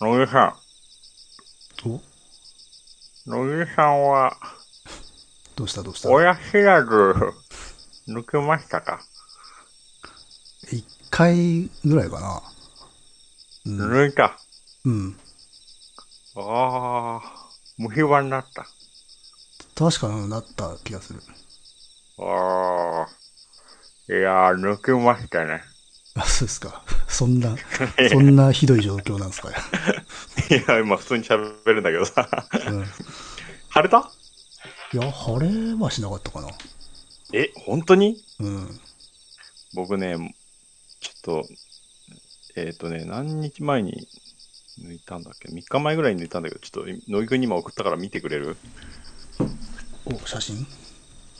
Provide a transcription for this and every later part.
野木さお？ん、野木さんは、どうした？どうした？親知らず、抜けましたか？一回ぐらいかな。うん。抜いた。うん。ああ、虫歯になった。確かになった気がする。ああ、いやー、抜けましたね。あ、そうですか。そんな、そんなひどい状況なんですか？ね。いや、今普通に喋るんだけどさ。うん。腫れた？いや、腫れはしなかったかな。え、本当に？うん。僕ね、ちょっと、えっ、とね、何日前に抜いたんだっけ ?3 日前ぐらいに抜いたんだけど、ちょっと、乃木くんに今送ったから見てくれる？お、写真？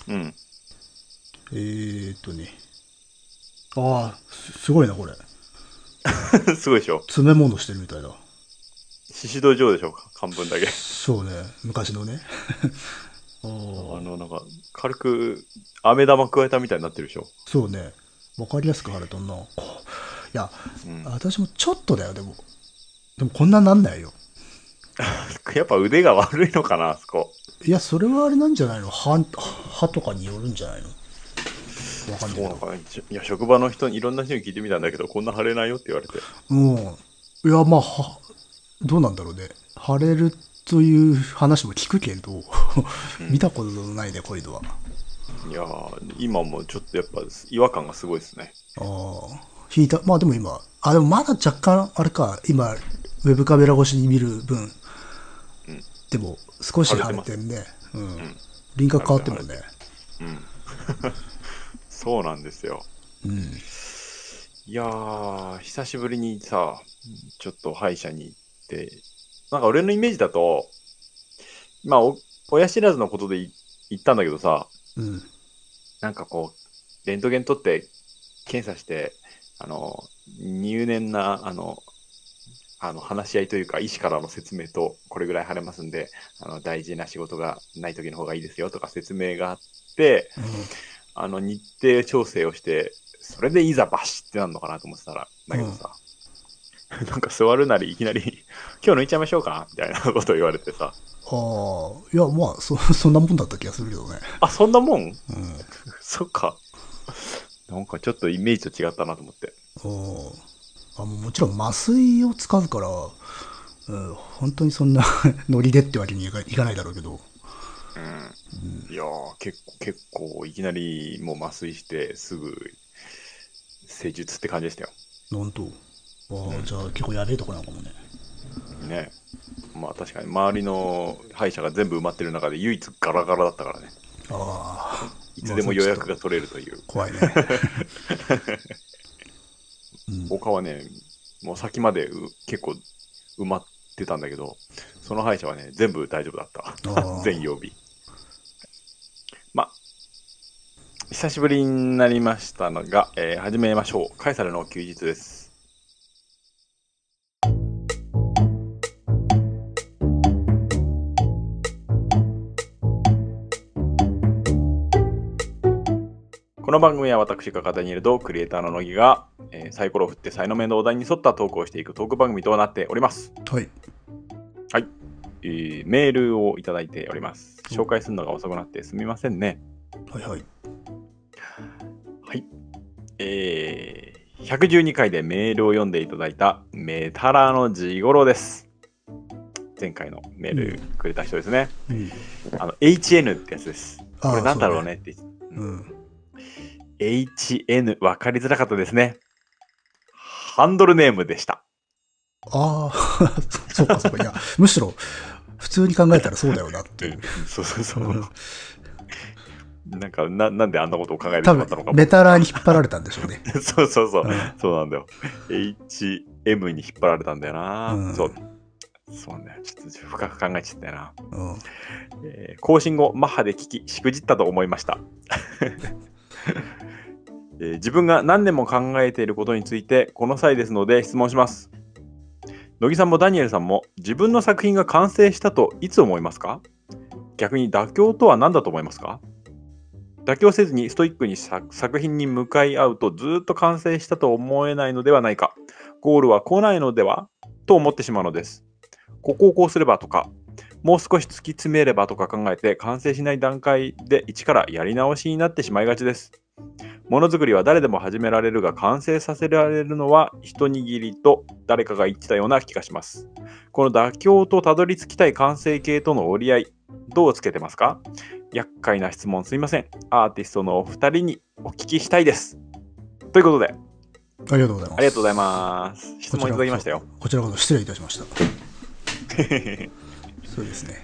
うん。えーっとね。ああ、すすごいな、これ。すごいでしょ詰め物してるみたいだ。獅子道場でしょ漢文だけ。そうね、昔のね。あの、なんか、軽く、飴玉加えたみたいになってるでしょそうね。わかりやすく腫れとんな。いや、うん。私もちょっとだよ、でも。でもこんななんないよ。やっぱ腕が悪いのかな、あそこ。いや、それはあれなんじゃないの？歯、歯とかによるんじゃないの？ないけど。そうなのかな。ちいや、職場の人に、いろんな人に聞いてみたんだけど、こんな腫れないよって言われて。うん。いや、まあ、は、どうなんだろうね。腫れるという話も聞くけど、見たことないね、こういうのは。いやー、今もちょっとやっぱ違和感がすごいですね。ああ。引いた。まあでも今、あ、でもまだ若干、あれか、今、ウェブカメラ越しに見る分、うんでも少し腫れてんね。うん。輪郭変わってるもんね。うん。そうなんですよ。うん。いやー、久しぶりにさ、ちょっと歯医者に行って、なんか俺のイメージだと、まあ、お親知らずのことでい言ったんだけどさ、うん。なんかこう、レントゲン取って、検査して、あの、入念な、あの、あの話し合いというか、医師からの説明と、これぐらい腫れますんで、あの大事な仕事がない時の方がいいですよとか説明があって、あの日程調整をして、それでいざバシってなるのかなと思ってたら、だけどさ、なんか座るなりいきなり、今日抜いちゃいましょうか？みたいなことを言われてさ、ああ、いや、まあ、そ、そんなもんだった気がするけどね。あ、そんなもん？うん。そっか。なんかちょっとイメージと違ったなと思って。おあもちろん麻酔を使うから、うん、本当にそんなノリでってわけにいかないだろうけど、うん。いやー、結構、結構、いきなりもう麻酔して、すぐ、施術って感じでしたよ。なんと。ああ、じゃあ結構やべえとこなのかもね。ね。まあ確かに、周りの歯医者が全部埋まってる中で唯一ガラガラだったからね。ああ、いつでも予約が取れるという。怖いね。うん、他はね、もう先までう結構埋まってたんだけど、その歯医者はね、全部大丈夫だった 全曜日。まあ、久しぶりになりましたのが、えー始めましょう。カエサルの休日です。この番組は私が片にいるとクリエイターの乃木が、えーサイコロを振って才能面のお題に沿ったトークをしていくトーク番組となっております。はい。えーメールをいただいております。紹介するのが遅くなってすみませんね。はいはい。はい。えー、112回でメールを読んでいただいたメタラのジゴロです。前回のメールくれた人ですね。うん。あの、HN ってやつです。これなんだろうねって。うん。HN 分かりづらかったですね。ハンドルネームでした。ああ、そうかそうか。いや、むしろ、普通に考えたらそうだよなっていう。そうそうそう。うんなんかな、なんであんなことを考えてし多まったのか分、メタラーに引っ張られたんでしょうね。そうそうそう。うんそうなんだよ。HM に引っ張られたんだよな。うんそう。そうね。ちょっと深く考えちゃったよな。うん。えー更新後、マッハで聞き、しくじったと思いました。えー自分が何年も考えていることについて、この際ですので質問します。乃木さんもダニエルさんも自分の作品が完成したといつ思いますか？逆に妥協とは何だと思いますか？妥協せずにストイックに作品に向かい合うとずっと完成したと思えないのではないかゴールは来ないのでは？と思ってしまうのです。ここをこうすればとか、もう少し突き詰めればとか考えて完成しない段階で一からやり直しになってしまいがちです。ものづくりは誰でも始められるが完成させられるのは一握りと誰かが言ってたような気がします。この妥協とたどり着きたい完成形との折り合い、どうつけてますか？厄介な質問すいません。アーティストのお二人にお聞きしたいです。ということで、ありがとうございます。ありがとうございます。質問いただきましたよ。こちらこそ失礼いたしました。そうですね。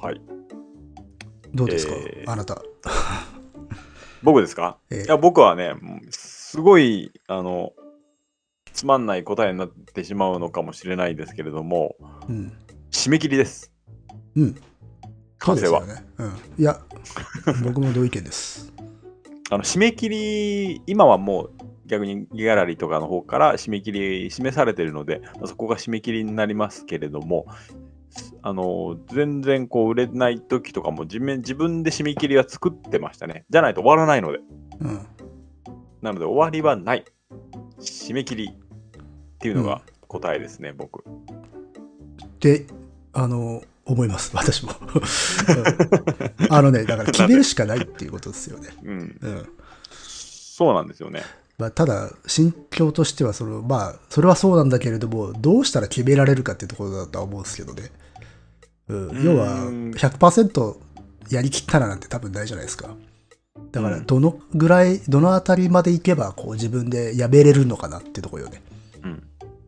はい。どうですか、えーあなた。僕ですか？ええいや僕はね、すごい、あの、つまんない答えになってしまうのかもしれないですけれども、うん。締め切りです。うん。完成は？ね。うん。いや、僕も同意見です。あの締め切り、今はもう逆にギャラリーとかの方から締め切り示されているので、まあそこが締め切りになりますけれども、あの全然こう売れない時とかも自分自分で締め切りは作ってましたね。じゃないと終わらないので。うん。なので終わりはない。締め切りっていうのが答えですね、僕。で、あの、思います、私も。う んあのね、だから決めるしかないっていうことですよね。うん。うん。そうなんですよね。まあ、ただ、心境としてはその、まあ、それはそうなんだけれども、どうしたら決められるかっていうところだとは思うんですけどね。うん、要はうん100%やりきったらなんて多分ないじゃないですか。だから、うんどのぐらい、どのあたりまでいけば、こう自分でやめれるのかなっていうところよね。うん。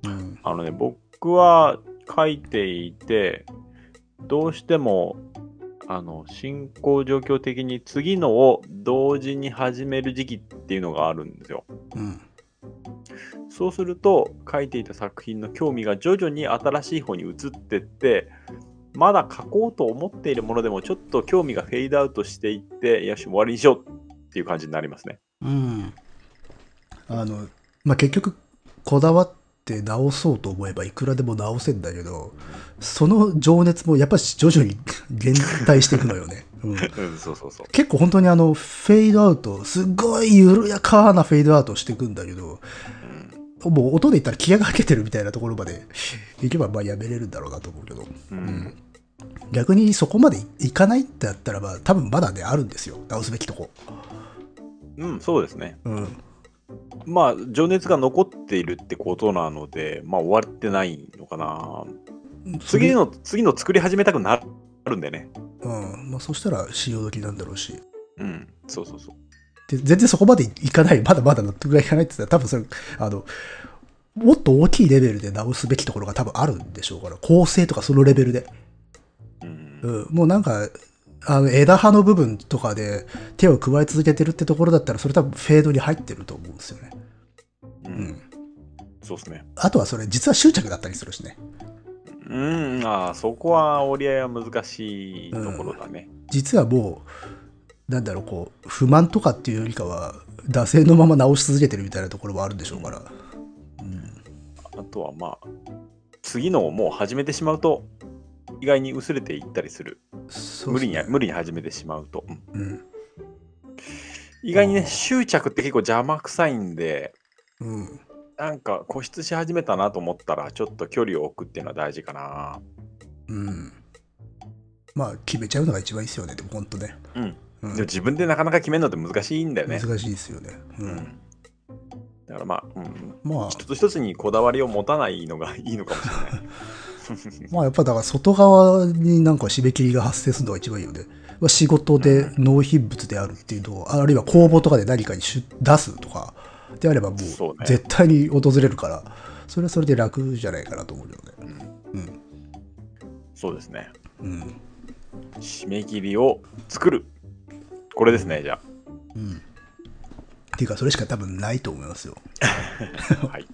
うん。あのね、僕は書いていて、どうしても、あの、進行状況的に次のを同時に始める時期っていうのがあるんですよ。うん。そうすると、書いていた作品の興味が徐々に新しい方に移ってって、まだ書こうと思っているものでもちょっと興味がフェードアウトしていって、よし、終わりにしようっていう感じになりますね。うん。あの、まあ、結局、こだわって直そうと思えばいくらでも直せんだけど、その情熱もやっぱり徐々に減退していくのよね。うん、うん、そうそうそう。結構本当にあの、フェードアウト、すごい緩やかなフェードアウトしていくんだけど、もう音で言ったら気合がかけてるみたいなところまで いけばまあやめれるんだろうなと思うけど、うん。逆にそこまでいかないってやったらば多分まだねあるんですよ直すべきとこ。うん、そうですね。うん。まあ、情熱が残っているってことなので、まあ、終わってないのかな。次の、次の作り始めたくなるんでね。うん。まあそしたら潮時なんだろうし。うん、そうそうそう。で全然そこまでいかない、まだまだ納得がいかないって言ったら、多分それ、あの、もっと大きいレベルで直すべきところが多分あるんでしょうから、構成とかそのレベルで。うんうん、もうなんか、あの枝葉の部分とかで手を加え続けてるってところだったら、それ多分フェードに入ってると思うんですよね。ううんん。そうですね。あとはそれ、実は執着だったりするしね。うん、ああ、そこは折り合いは難しいところだね。実はもう、なんだろう、こう、不満とかっていうよりかは、惰性のまま直し続けてるみたいなところもあるんでしょうから。あとはまあ、次のをもう始めてしまうと、意外に薄れていったりする。そう無理に、無理に始めてしまうと。うんうん。意外にね、執着って結構邪魔くさいんで、うん。なんか固執し始めたなと思ったら、ちょっと距離を置くっていうのは大事かな。うん。まあ、決めちゃうのが一番いいですよね、でも本当ね。うん。うんでも自分でなかなか決めるのって難しいんだよね。難しいですよね。う。うんん。だからまあ、うん、まあ、一つ一つにこだわりを持たないのがいいのかもしれない。まあやっぱだから外側になんか締め切りが発生するのが一番いいよね。まあ仕事で納品物であるっていうのを、あるいは公募とかで何かに出出すとかであればもそう絶対に訪れるから、それはそれで楽じゃないかなと思うけどね。うん。そうですね。うん。締め切りを作る。これですね、じゃうん。っていうかそれしか多分ないと思いますよ。あ。はい。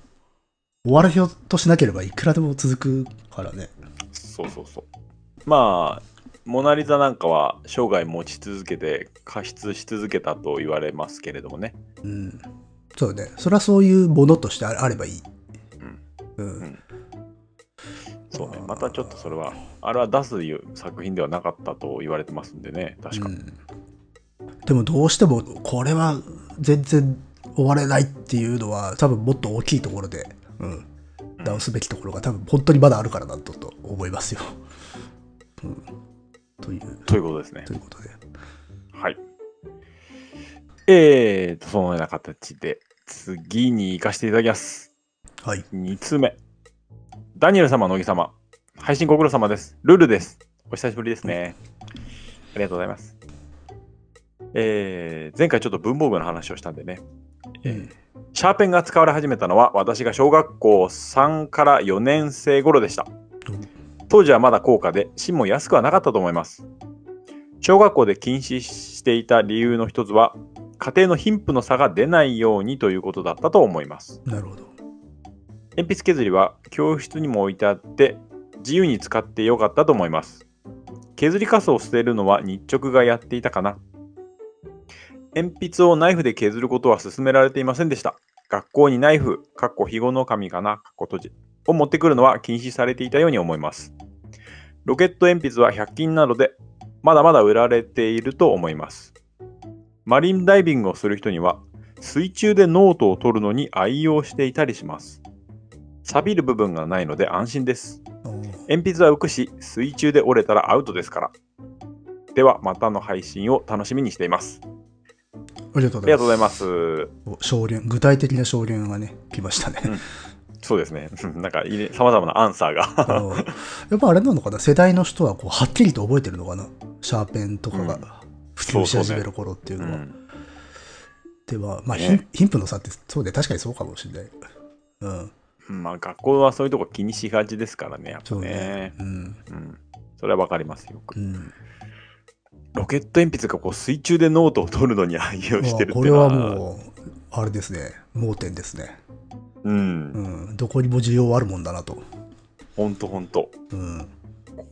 終わるようとしなければいくらでも続くからね。そうそうそう。まあ、モナリザなんかは生涯持ち続けて加筆し続けたと言われますけれどもね。うん。そうね。それはそういうものとしてああればいい。うん。うんそうね。またちょっとそれは、あれは出すいう作品ではなかったと言われてますんでね、確か。うんでもどうしてもこれは全然終われないっていうのは多分もっと大きいところで、うん、直すべきところが多分本当にまだあるからなんだと思いますよ。うん、という、ということですねと。いうことで。はい。えーと、そのような形で、次に行かせていただきます。はい。2つ目。ダニエル様、乃木様。配信ご苦労様です。ルルです。お久しぶりですね。ありがとうございます。えー、前回ちょっと文房具の話をしたんでね。うんシャーペンが使われ始めたのは私が小学校3から4年生頃でした。当時はまだ高価で芯も安くはなかったと思います。小学校で禁止していた理由の一つは家庭の貧富の差が出ないようにということだったと思います。なるほど。鉛筆削りは教室にも置いてあって自由に使ってよかったと思います。削りカスを捨てるのは日直がやっていたかな。鉛筆をナイフで削ることは勧められていませんでした。学校にナイフ、かっこ肥後守かな、かっこ閉じ、を持ってくるのは禁止されていたように思います。ロケット鉛筆は100均なので、まだまだ売られていると思います。マリンダイビングをする人には、水中でノートを取るのに愛用していたりします。錆びる部分がないので安心です。鉛筆は浮くし、水中で折れたらアウトですから。では、またの配信を楽しみにしています。ありがとうございまます。証言、具体的な証言がね、来ましたね。そうですね。なんか、さまざまなアンサーが。やっぱあれなのかな？世代の人はこうはっきりと覚えてるのかな？シャーペンとかうんが普及し始める頃っていうのは。うん、では、まあ、ね貧貧富の差ってそうで確かにそうかもしれない。うん。まあ、学校はそういうとこ気にしがちですからね、やっぱそうねね。。うん。うん。それはわかりますよく。うん。ロケット鉛筆がこう水中でノートを取るのに愛用してるってこれいうのは。はもう、あれですね、盲点ですね。う。うんん。どこにも需要あるもんだなと。ほんとほんと。うん。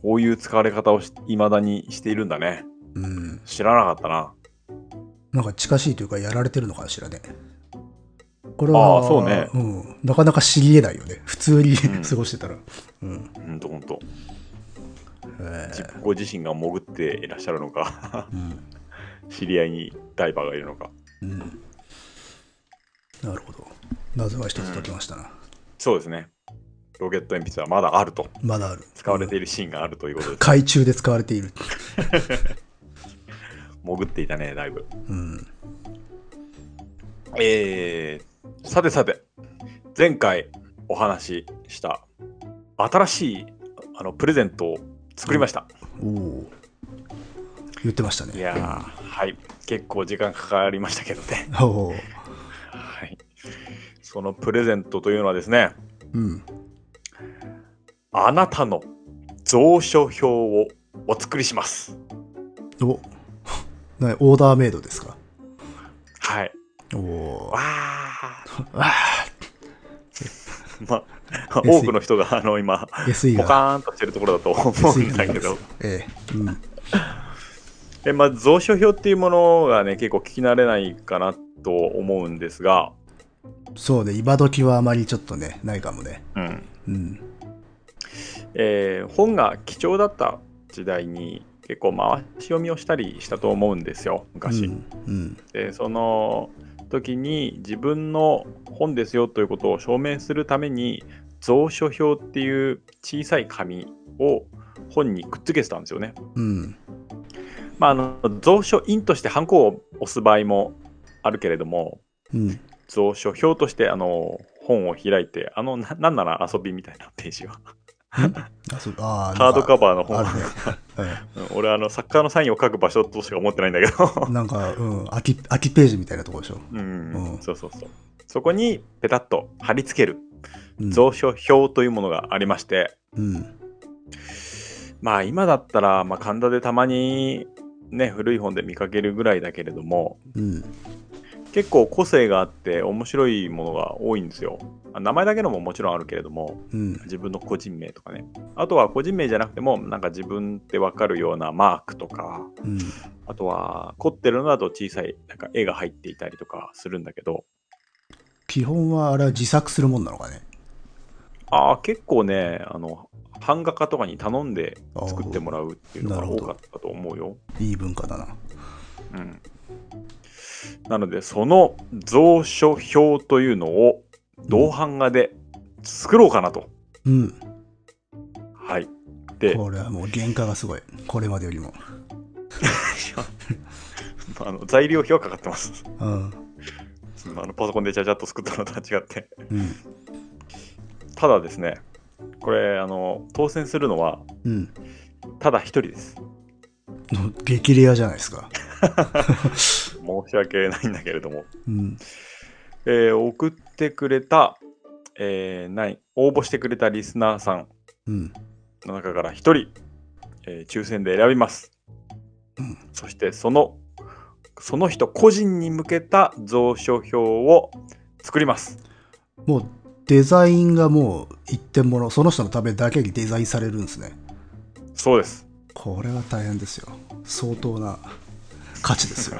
こういう使われ方をいまだにしているんだね。うん。知らなかったな。なんか近しいというか、やられてるのかしらね。これは、ああそうねうん。なかなか知り得ないよね。普通に、うん 過ごしてたら。うん。ほんとほんと。ご自身が潜っていらっしゃるのか、ーうん。知り合いにダイバーがいるのか。うん。なるほど。謎が一つ解きましたな。そうですね。ロケット鉛筆はまだあると。まだある。使われていいるシーンがあるということです。海中で使われている。潜っていたね、だいぶ。うん。えー、さてさて、前回お話しした新しいあのプレゼントを作りました。おお。言ってましたね。いやー、はい。結構時間かかりましたけどね。おお。はい。そのプレゼントというのはですね、うん。あなたの蔵書表をお作りします。おなオーダーメイドですか？はい。おおわ。ー。あ まあ、多くの人があの今、ポが。カーンとしてるところだと思うんだけど、ええ。うん。でまあ、蔵書表っていうものがね、結構聞き慣れないかなと思うんですが、そうね、今時はあまりちょっとね、ないかもね。うんうん。えー本が貴重だった時代に結構回し読みをしたりしたと思うんですよ、昔。うん。うん。でその時に自分の本ですよということを証明するために蔵書表っていう小さい紙を本にくっつけてたんですよね。うん。まあ、あの蔵書印としてハンコを押す場合もあるけれどもうん。蔵書表としてあの本を開いてあのななんなら遊びみたいなページは あ、そう、ああ、ハードカバーの本あ 俺あの作家のサインを書く場所としか思ってないんだけど。うんなんか、うん、空き、空きページみたいなとこでしょ。うん、うん。そうそうそう。そこにペタッと貼り付ける。うん。蔵書表というものがありまして、うん。まあ今だったら、まあ、神田でたまにね古い本で見かけるぐらいだけれども。うん。結構個性があって面白いものが多いんですよあ名前だけのももちろんあるけれどもうん。自分の個人名とかねあとは個人名じゃなくてもなんか自分ってわかるようなマークとかうん。あとは凝ってるのだと小さいなんか絵が入っていたりとかするんだけど基本はあれは自作するもんなのかね？ああ結構ねあの版画家とかに頼んで作ってもらうっていうのが多かったと思うよ。いい文化だな。うん、なのでその蔵書表というのを銅版画で作ろうかなと。うん。はい。で、これはもう原価がすごい。これまでよりも。あの材料費はかかってます。うん。あのパソコンでちゃちゃっと作ったのとは違って。うん。ただですね、これ、あの、当選するのは、うん。ただ一人です。の激レアじゃないですか。申し訳ないんだけれども。うん。えー送ってくれた、えーない、応募してくれたリスナーさんうん。の中から一人、えー抽選で選びます。うんそして、その、その人個人に向けた蔵書表を作ります。もうデザインがもう一点物、その人のためだけにデザインされるんですね。そうです。これは大変ですよ。相当な価値ですよ。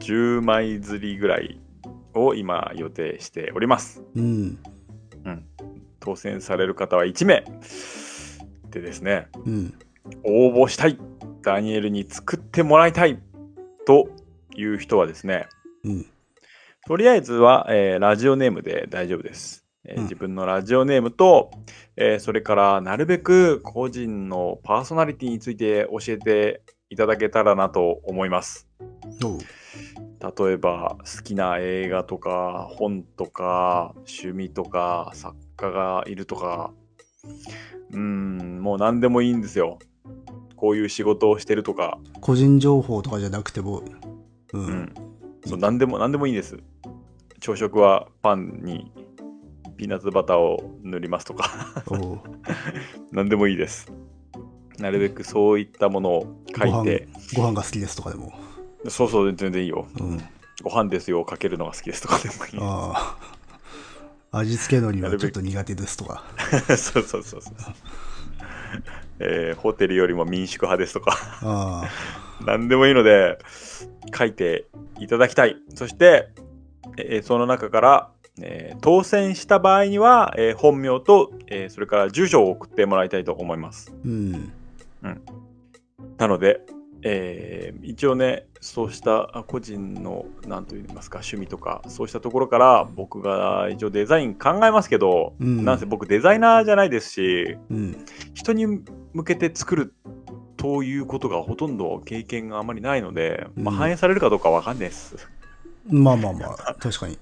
10枚釣りぐらいを今予定しております。うん。うん。当選される方は1名。でですね、うん。応募したい、ダニエルに作ってもらいたいという人はですね、うん。とりあえずは、えーラジオネームで大丈夫です。えーうん自分のラジオネームと、えーそれからなるべく個人のパーソナリティについて教えていただけたらなと思います。例えば好きな映画とか本とか趣味とか作家がいるとかうーんもう何でもいいんですよ。こういう仕事をしてるとか、個人情報とかじゃなくても、う。うんん、そう何でも何でもいいです。朝食はパンにピーナッツバターを塗りますとか 何でもいいです。なるべくそういったものを書いて、ご飯が好きですとかでも。そうそう全然いいよ。うん。ご飯ですよかけるのが好きですとかでもいい。ああ。味付けのりなるべくはちょっと苦手ですとか。そうそうそうそう。えーホテルよりも民宿派ですとか、あ何でもいいので、書いていただきたい。そして、えーその中から、えー当選した場合には、えー本名と、えーそれから住所を送ってもらいたいと思います。あ。うん。なので、えー一応ね、そうしたあ個人の、なんと言いますか、趣味とか、そうしたところから、僕が一応デザイン考えますけど、うんなんせ僕デザイナーじゃないですし、うん。人に向けて作るということがほとんど経験があまりないので、まあ、うん反映されるかどうかわかんないです。まあまあまあ、確かにん。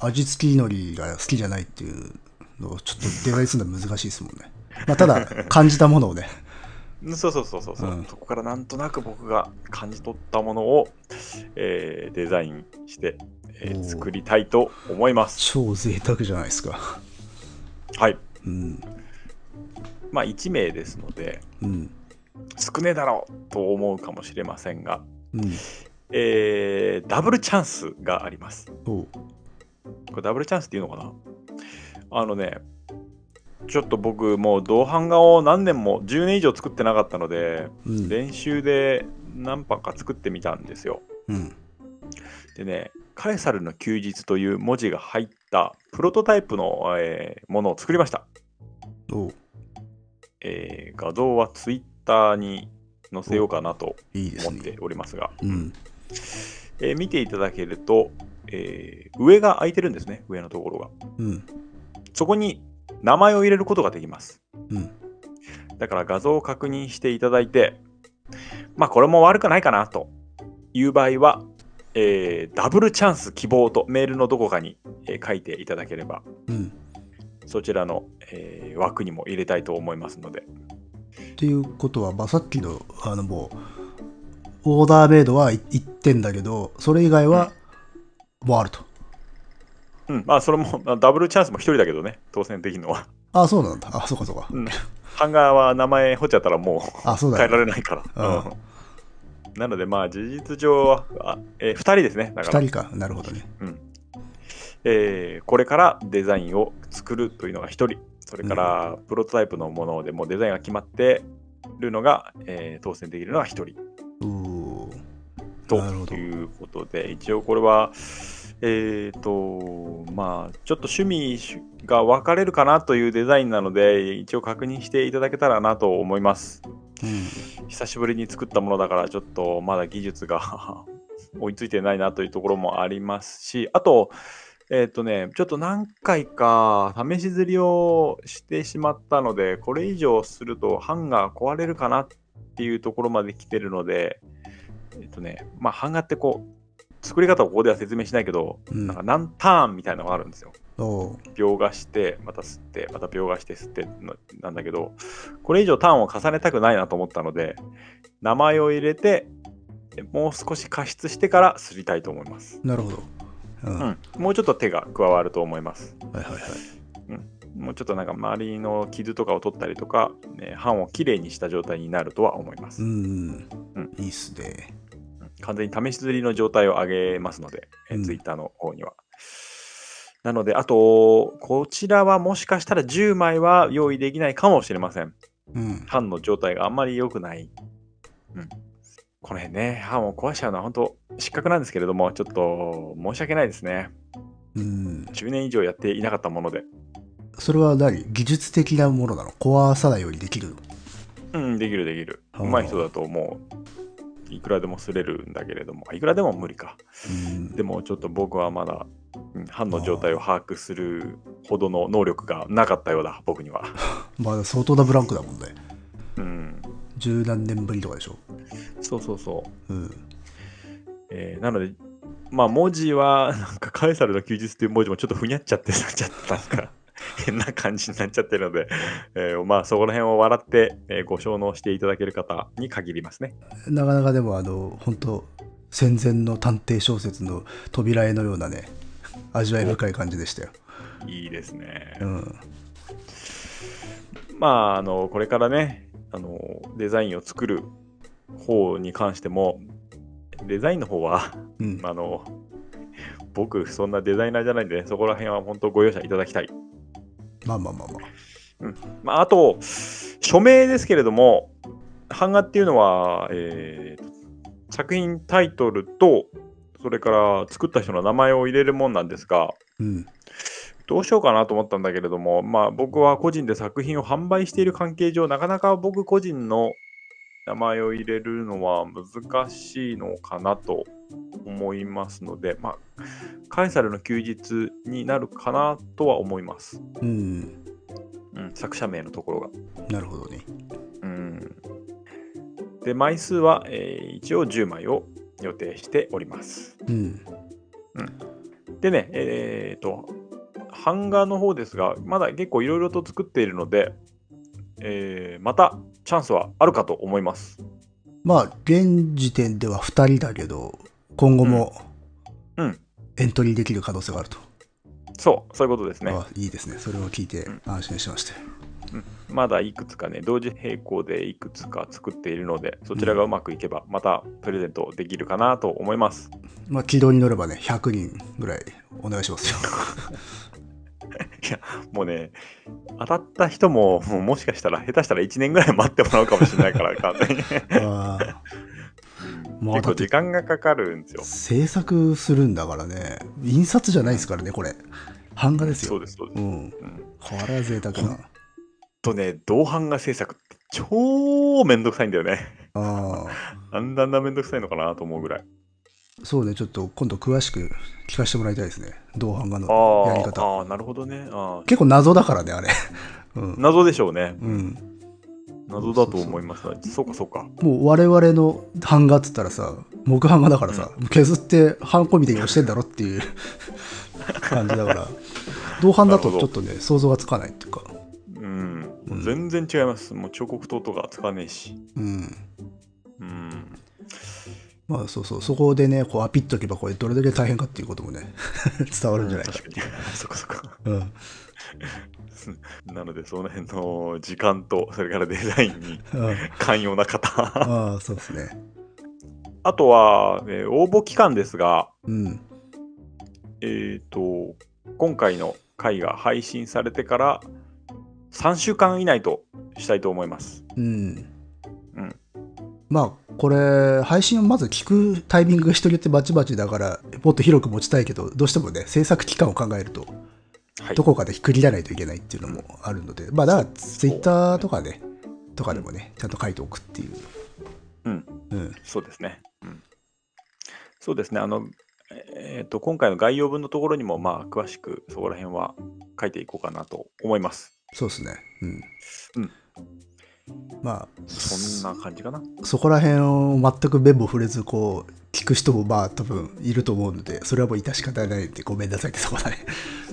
味付きのりが好きじゃないっていうのをちょっとデザインするのは難しいですもんね。まあ、ただ、感じたものをね。うんそうそうそうそうそう、うんそこからなんとなく僕が感じ取ったものを、えーデザインして、えー作りたいと思います。超贅沢じゃないですか。はい。うん。まあ1名ですので、うん。少ねえだろうと思うかもしれませんが、うん。えーダブルチャンスがあります。これダブルチャンスっていうのかな？あのね、ちょっと僕もう同版画を何年も10年以上作ってなかったので、うん。練習で何版か作ってみたんですよ。うん。でね、カエサルの休日という文字が入ったプロトタイプの、えーものを作りました。えー画像はツイッターに載せようかなと思ってね。おりますが、うん。えー見ていただけると、えー上が空いてるんですね、上のところが。うん。そこに名前を入れることができます。うん。だから画像を確認していただいて、まあこれも悪くないかなという場合は、えーダブルチャンス希望とメールのどこかに、えー書いていただければ、うん。そちらの、えー枠にも入れたいと思いますので、っていうことは、まあ、さっきの、あのもう、オーダーメイドは1点だけど、それ以外は、もうあると。うん、まあそれもまあダブルチャンスも一人だけどね、当選できるのは。あ、そうなんだ。あ、そうかそうか。うんハンガーは名前掘っちゃったらもうあ、そうだ変えらよ、れないから。うんうんなのでまあ事実上は、あえー、2人ですね。だから2人か。なるほどね。えーこれからデザインを作るというのが1人、それからプロトタイプのものでもうデザインが決まってるのが、えー当選できるのが1人ということで、一応これは、えっ、と、まあ、ちょっと趣味が分かれるかなというデザインなので、一応確認していただけたらなと思います。うん。久しぶりに作ったものだから、ちょっとまだ技術が 追いついてないなというところもありますし、あと、えっ、とね、ちょっと何回か試し釣りをしてしまったので、これ以上すると版が壊れるかなっていうところまで来てるので、えっ、とね、まあ版画ってこう、作り方をここでは説明しないけど、うんなんか何ターンみたいなのがあるんですよ。おう描画して、また吸って、また描画して吸ってななんだけど、これ以上ターンを重ねたくないなと思ったので、名前を入れて、でもう少し加湿してからすりたいと思います。なるほど。うん。うはいん、もうちょっと手が加わると思います。はいはい。もうちょっとなんか周りの傷とかを取ったりとか、ね、版をきれいにした状態になるとは思います。うん。うんいいっすね。完全に試し釣りの状態を上げますので、えうんツイッター Twitter の方には。なので、あと、こちらはもしかしたら10枚は用意できないかもしれません。うん。版の状態があんまり良くない。うん。この辺ね、版を壊しちゃうのは本当失格なんですけれども、ちょっと申し訳ないですね。うん。10年以上やっていなかったもので。それは何？技術的なものなの？壊さないようにできるの？うん、できるできる。はあ上手い人だともう、いくらでもすれるんだけれども、いくらでも無理か。うん。でもちょっと僕はまだ、うん版の状態を把握するほどの能力がなかったようだ、僕には。まだ相当なブランクだもんね。うん。十何年ぶりとかでしょ。そうそうそう。うん。えーなので、まあ文字は、なんかカエサルの休日っていう文字もちょっとふにゃっちゃってなっちゃったなんか 変な感じになっちゃってるので、えーまあそこら辺を笑って、えーご承納していただける方に限りますね。なかなかでもあの、本当戦前の探偵小説の扉絵のようなね、味わい深い感じでしたよ。いいですね。うん。まあ、あの、これからね、あの、デザインを作る方に関しても、デザインの方は、うん。あの、僕、そんなデザイナーじゃないんで、ね、そこら辺は本当ご容赦いただきたい。まあまあまあまあ。まあ、あと、署名ですけれども、版画っていうのは、えー作品タイトルと、それから作った人の名前を入れるもんなんですが、うん。どうしようかなと思ったんだけれども、まあ僕は個人で作品を販売している関係上、なかなか僕個人の名前を入れるのは難しいのかなと思いますので、まあ、カエサルの休日になるかなとは思います。うん。うん、作者名のところが。なるほどね。うん。で、枚数は、えー一応10枚を予定しております。うん。でね、えっ、と、版画の方ですが、まだ結構いろいろと作っているので、えーまたチャンスはあるかと思います。まあ、現時点では2人だけど、今後もうんうんエントリーできる可能性があると。そう、そういうことですね。あいいですね。それを聞いてうん安心しました。うんまだいくつかね、同時並行でいくつか作っているので、そちらがうまくいけば、またプレゼントできるかなと思います。まあ、軌道に乗ればね、100人ぐらいお願いしますよ。もうね、当たった人も、もうもしかしたら、下手したら1年ぐらい待ってもらうかもしれないから、完全にあーまあ結構時間がかかるんですよ。制作するんだからね、印刷じゃないですからね、これ。版画ですよ。そうです、そうです。うん。うんこれは贅沢な。とね、同版画制作って超めんどくさいんだよね。ああ。あんだんだんめんどくさいのかなと思うぐらい。そうね、ちょっと今度詳しく聞かせてもらいたいですね。銅版画のあやり方。ああー、なるほどね。あー結構謎だからね、あれ。うん。謎でしょうね。うん。謎だと思いますがそうか、そうか。もう我々の版画っつったらさ、木版画だからさ、削ってハンコみたいに押してんだろっていう 感じだから、銅版だとちょっとね、想像がつかないっていうか。うん。もううん全然違います。もう彫刻刀とか使わねえし。うん。うん。まあそうそう、そこでね、こうアピっとけばこれどれだけ大変かっていうこともね、伝わるんじゃないか。確かに。そこそこ。うん。なので、その辺の時間と、それからデザインにうん寛容な方。ああ、そうですね。あとは、えー応募期間ですが、うん。えっ、と、今回の回が配信されてから3週間以内としたいと思います。うん。うんまあ、これ、配信をまず聞くタイミングが人によってバチバチだから、もっと広く持ちたいけど、どうしてもね、制作期間を考えると、はいど。こかで区切らないといけないっていうのもあるので、まあ、だから、ツイッターとかね、とかでもね、ちゃんと書いておくっていう。うん。うん。そうですね。うん。そうですね。あの、えー、と今回の概要文のところにも、まあ、詳しくそこら辺は書いていこうかなと思います。そうですね。うん。うんまあ、そんな感じかな。そこら辺を全く目も触れず、こう、聞く人もまあ多分いると思うので、それはもう致し方ないんでごめんなさいってとこだね。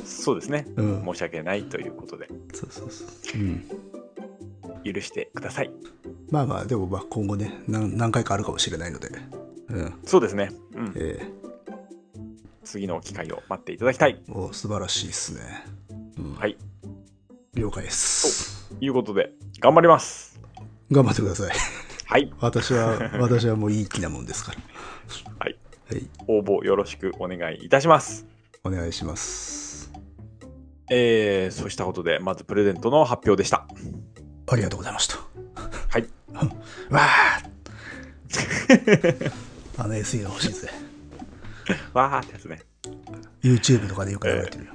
そうですね。うん。申し訳ないということで、そうそうそう。うん。許してください。まあまあ、でもまあ今後ね、何何回かあるかもしれないので、うん。そうですね。うん、え次の機会を待っていただきたい。ー、もう素晴らしいですね。うん。はい。了解です。ということで、頑張ります。頑張ってください。はい。私は、私はもういい気なもんですから。はい。はい。応募よろしくお願いいたします。お願いします。えー、そうしたことで、まずプレゼントの発表でした。ありがとうございました。はい。わああの SE が欲しいぜ。わーってやつね。YouTube とかでよく流れてるよ。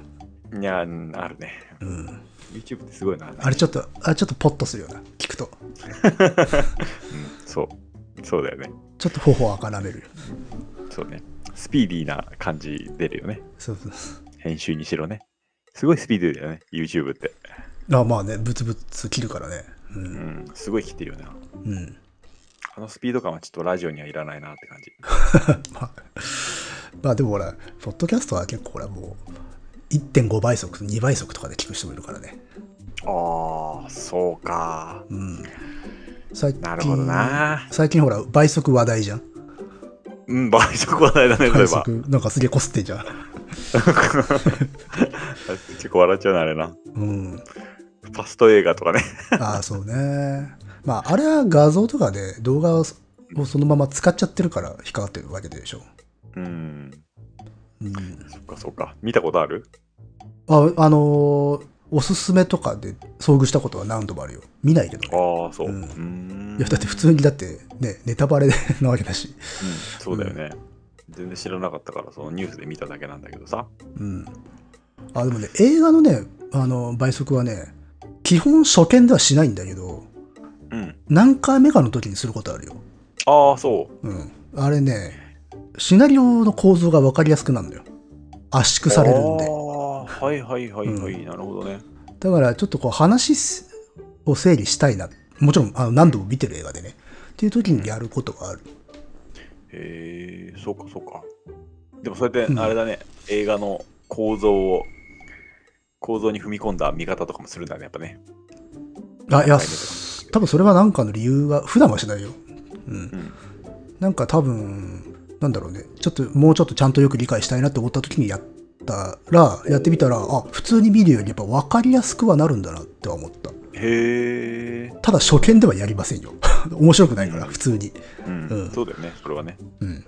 いやー、あるね。うん。YouTube ってすごいな。あれちょっと、あれちょっとポッとするよな。聞くと。うん、そう。そうだよね。ちょっと頬を赤らめるよ。そうね。スピーディーな感じ出るよね。そうそうそう。編集にしろね。すごいスピーディーだよね、YouTube って。あまあね、ブツブツ切るからね。う。うんん、すごい切ってるよね。うん。あのスピード感はちょっとラジオにはいらないなって感じ。まあ、まあでもほら、ポッドキャストは結構ほらもう、1.5倍速、2倍速とかで聞く人もいるからね。ああ、そうか。うん。最近なるほどな。最近ほら、倍速話題じゃん。うん、倍速話題だね、例え倍ば。速、なんかすげえこすってんじゃん。結構笑っちゃうな、あれな。うん。ファスト映画とかね。ああ、そうね。まあ、あれは画像とかで動画をそのまま使っちゃってるから引っかかってるわけでしょ。うん。うん。そっかそっか。見たことある？あ、あのーおすすめとかで遭遇したことは何度もあるよ。見ないけどね。ああ、そう。ううんん。いや、だって普通にだってね、ネタバレなわけだし。うん、そうだよね。全然知らなかったから、そのニュースで見ただけなんだけどさ。うん。あ、でもね、映画のね、あの、倍速はね、基本初見ではしないんだけど、うん。何回目かの時にすることあるよ。ああ、そう。うん。あれね、シナリオの構造が分かりやすくなるのよ。圧縮されるんではいはいはいはい。なるほどね。だからちょっとこう話を整理したいな。もちろんあの何度も見てる映画でね。っていう時にやることがある。へえ、そうかそうか。でもそうやってうんあれだね、映画の構造を、構造に踏み込んだ見方とかもするんだね、やっぱね。あ、いや多分それは何かの理由が、普段はしないよ。うん。うん。なんか多分、なんだろうね。ちょっともうちょっとちゃんとよく理解したいなって思った時にやったら、やってみたら、あ、普通に見るよりやっぱ分かりやすくはなるんだなって思った。へえ、ただ初見ではやりませんよ。面白くないから、普通に。うん、うんそうだよね、それはね。うん。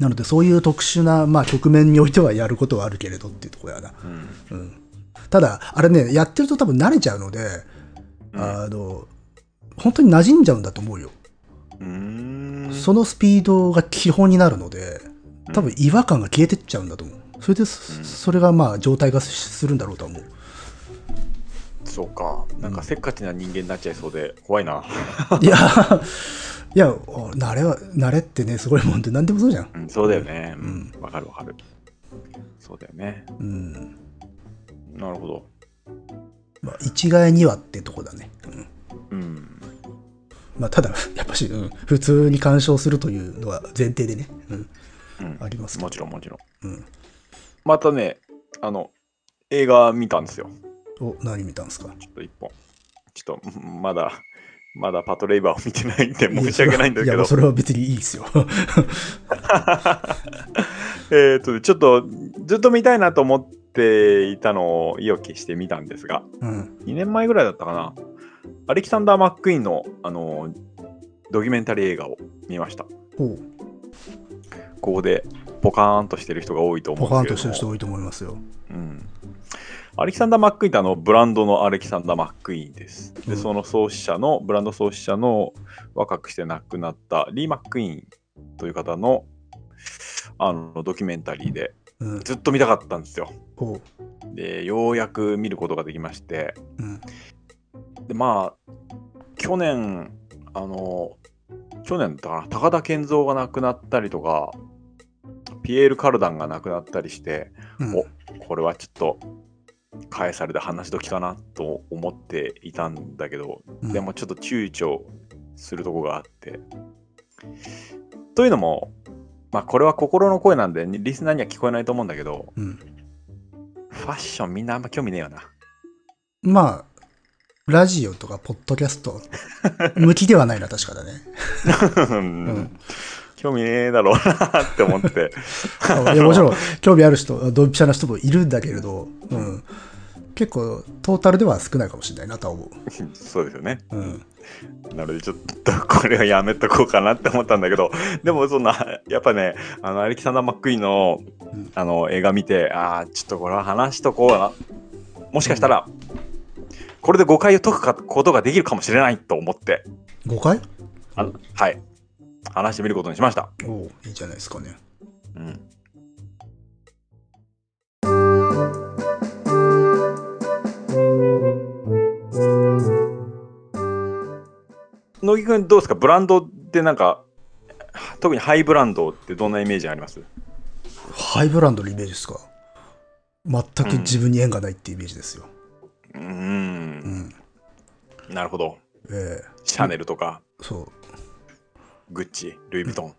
なのでそういう特殊な、まあ、局面においてはやることはあるけれどっていうところやな。うん。うん、ただ、あれね、やってると多分慣れちゃうので、うんあの、本当に馴染んじゃうんだと思うよ。うーん。そのスピードが基本になるので、多分違和感が消えてっちゃうんだと思う。それで、それがまあ状態化するんだろうと思う。そうか。なんかせっかちな人間になっちゃいそうで怖いな。いや、いや、お慣れは、慣れってね、すごいもんで何でもそうじゃん。うん、そうだよね。ううんん、わかるわかる。そうだよね。うん。なるほど。まあ、一概にはってとこだね。うん。うん。まあ、ただ、やっぱし、うん、普通に鑑賞するというのは前提でね、うん、うん、ありますもちろんもちろん。うん。またね、あの、映画見たんですよ。お、何見たんですか？ちょっと一本。ちょっと、うんまだ、まだパトレイバーを見てないんで申し訳ないんだけいや。それは別にいいですよ。えっと、ちょっと、ずっと見たいなと思っていたのを意を決して見たんですが、うん。2年前ぐらいだったかな。アレキサンダー・マックイーンの、あの、ドキュメンタリー映画を見ました。ここでポカーンとしてる人が多いと思ポカーンとしてる人多いと思いますよ。うん、アレキサンダー・マックイーンってあのブランドのアレキサンダー・マックイーンです。で、うんその創始者の、ブランド創始者の若くして亡くなったリー・マックイーンという方のあのドキュメンタリーでうん。ずっと見たかったんですよ。ほで、ようやく見ることができまして、う。うん。で、まあ、去年、あの、去年だかな、高田健三が亡くなったりとか、ピエール・カルダンが亡くなったりして、うんおこれはちょっと返された話時かなと思っていたんだけど、うんでもちょっと躊躇するとこがあって。というのも、まあこれは心の声なんでリスナーには聞こえないと思うんだけど、うん。ファッションみんなあんま興味ねえよな。まあ、ラジオとかポッドキャスト、向きではないな、確かだね。うん興味ねえだろうなって思って。いやもちろん、興味ある人、ドンピシャな人もいるんだけれど、うん。結構、トータルでは少ないかもしれないなとは思う。そうですよね。うん。なのでちょっとこれはやめとこうかなって思ったんだけど、でもそんな、やっぱね、あの、アレキサンダー・マックイーンのうんあの映画見て、ああ、ちょっとこれは話しとこうな。もしかしたら、これで誤解を解くかことができるかもしれないと思って、5回あのはい。話してみることにしました。おおいいじゃないですかね。うん。乃木くんどうですか？ブランドってなんか特にハイブランドってどんなイメージあります？ハイブランドのイメージですか？全く自分に縁がないってイメージですよ。うーうんん。なるほどええシャネルとかそグッチルイ・ヴィトン。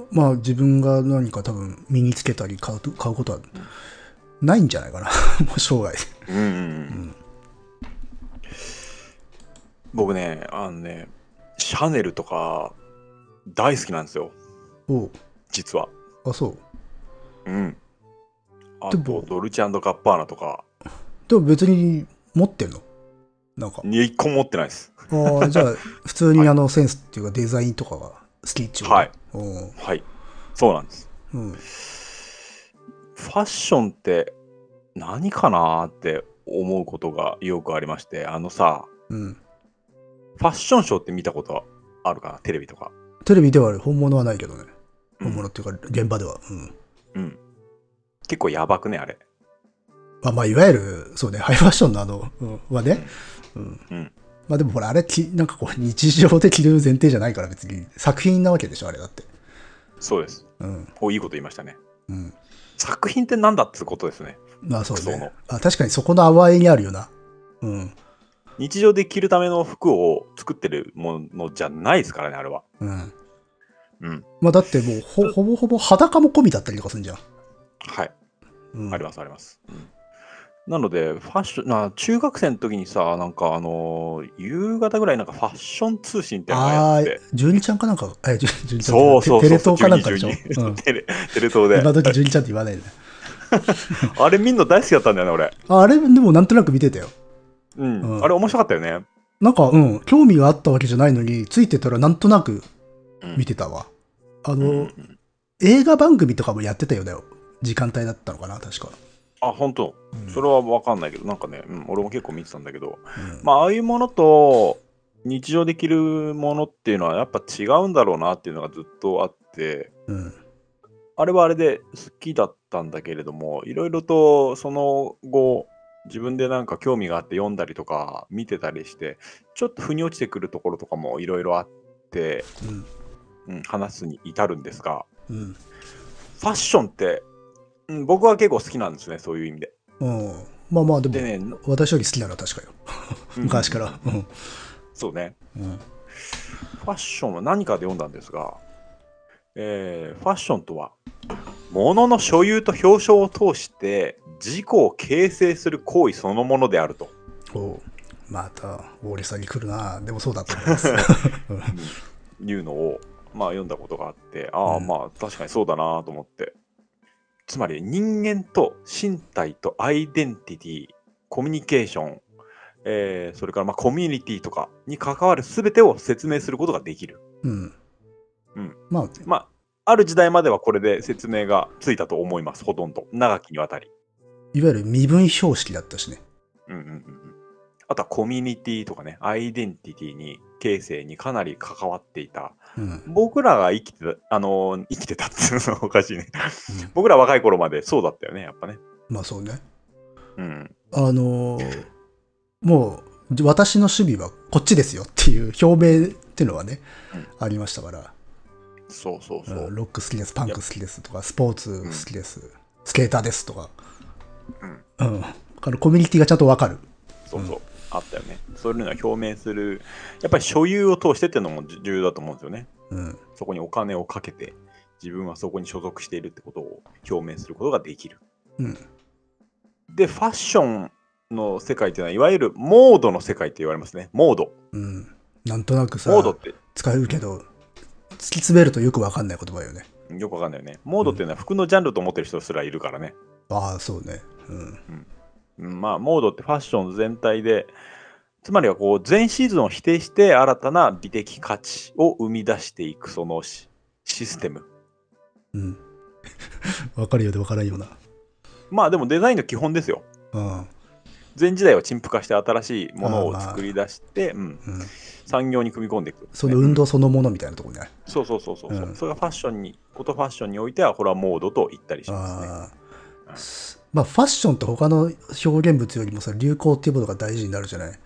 う。まあ自分が何か多分身につけたり買うと買うことはないんじゃないかな。もう生涯。うんうんうん。僕ねあのねシャネルとか大好きなんですよ。おう。実は。あ、そう。うん。あとドルチェガッパーナとか。でも別に持ってんの？なんか。一個も持ってないですああ、じゃあ普通にあのセンスっていうかデザインとかが好きっちゅうはい。はいそうなんですうん。ファッションって何かなーって思うことがよくありましてあのさうん。ファッションショーって見たことあるかな？テレビとかテレビでは本物はないけどね。うん本物っていうか現場では。うん。うん結構やばくねあれあまあ、いわゆる、そうね、ハイファッションのあの、うん、はね。うん。うんまあでもほら、あれき、なんかこう、日常で着る前提じゃないから別に作品なわけでしょ、あれだって。そうですうん。おいいこと言いましたねうん。作品って何だってことですねまあそう服装のね。あ、確かにそこの淡いにあるよな。うん。日常で着るための服を作ってるものじゃないですからねあれはうん。うんまあだってもうほ、ほぼほぼ裸も込みだったりとかするんじゃん。はいうん、ありますあります、うんなのでファッションな中学生の時にさなんかあのー夕方ぐらいなんかファッション通信ってのがああやって、純二ちゃんかなんか、え、純純ちゃんそうそうそうテレ東かなんかでしょ？12うん。テレテレ東で今時純二ちゃんって言わないで。あれ見んの大好きだったんだよね俺ああれ、でもなんとなく見てたよ。うん、うんあれ面白かったよねなんか、うん、興味があったわけじゃないのに、ついてたらなんとなくうん見てたわ。あうんの、うん映画番組とかもやってたよね。時間帯だったのかな、確か。あ本当うんそれは分かんないけどなんかね、うん、俺も結構見てたんだけどうんまあああいうものと日常で着るものっていうのはやっぱ違うんだろうなっていうのがずっとあってうん。あれはあれで好きだったんだけれどもいろいろとその後自分でなんか興味があって読んだりとか見てたりしてちょっと腑に落ちてくるところとかもいろいろあって、うん。うん、話すに至るんですがうん。ファッションって、うん、僕は結構好きなんですねそういう意味で。うん。まあまあ、でも、でね、私より好きなのは確かよ。うん昔から。うん。そうねうん。ファッションは何かで読んだんですが、えーファッションとは物の所有と表彰を通して自己を形成する行為そのものであるとおうまた、大リさんに来るな。でもそうだと思います。うんいうのを、まあ、読んだことがあってああうんまあ確かにそうだなと思ってつまり人間と身体とアイデンティティコミュニケーション、えーそれからまあコミュニティとかに関わる全てを説明することができる。うん。うん。まあ、まあ、ある時代まではこれで説明がついたと思います、ほとんど。長きにわたり。いわゆる身分標識だったしね。うんうんうんうん。あとはコミュニティとかね、アイデンティティに、形成にかなり関わっていた。うん。僕らが生きてた、あのー生きてたっていうのはおかしいね。僕ら若い頃までそうだったよね、やっぱね。まあそうね。うん。あのーもう、私の趣味はこっちですよっていう表明っていうのはね、うんありましたから。そうそうそうう。んロック好きです、パンク好きですとか、スポーツ好きです、スケーターですとか。うん。あのコミュニティがちゃんとわかる。そうそう。あったよね。そういうのは表明する。やっぱり所有を通してっていうのも重要だと思うんですよね。うん。そこにお金をかけて、自分はそこに所属しているってことを表明することができる。うん。で、ファッションの世界っていうのは、いわゆるモードの世界って言われますね。モード。うん。なんとなくさ、モードって使えるけど、突き詰めるとよくわかんない言葉よね。よくわかんないよね。モードっていうのは服のジャンルと思ってる人すらいるからね。ああ、そうね。うん。うんまあ、モードってファッション全体で、つまりはこう全シーズンを否定して新たな美的価値を生み出していくそのシシステム。うん。わかるようでわからんような。まあでもデザインの基本ですよ。うん。前時代を陳腐化して新しいものを作り出して、うん、うん。産業に組み込んでいく、その運動そのものみたいなところね。そうそうそうそう、うんそれがファッションにことファッションにおいてはこれはモードと言ったりしますね。まあ、ファッションって他の表現物よりもさ、流行っていうものが大事になるじゃない？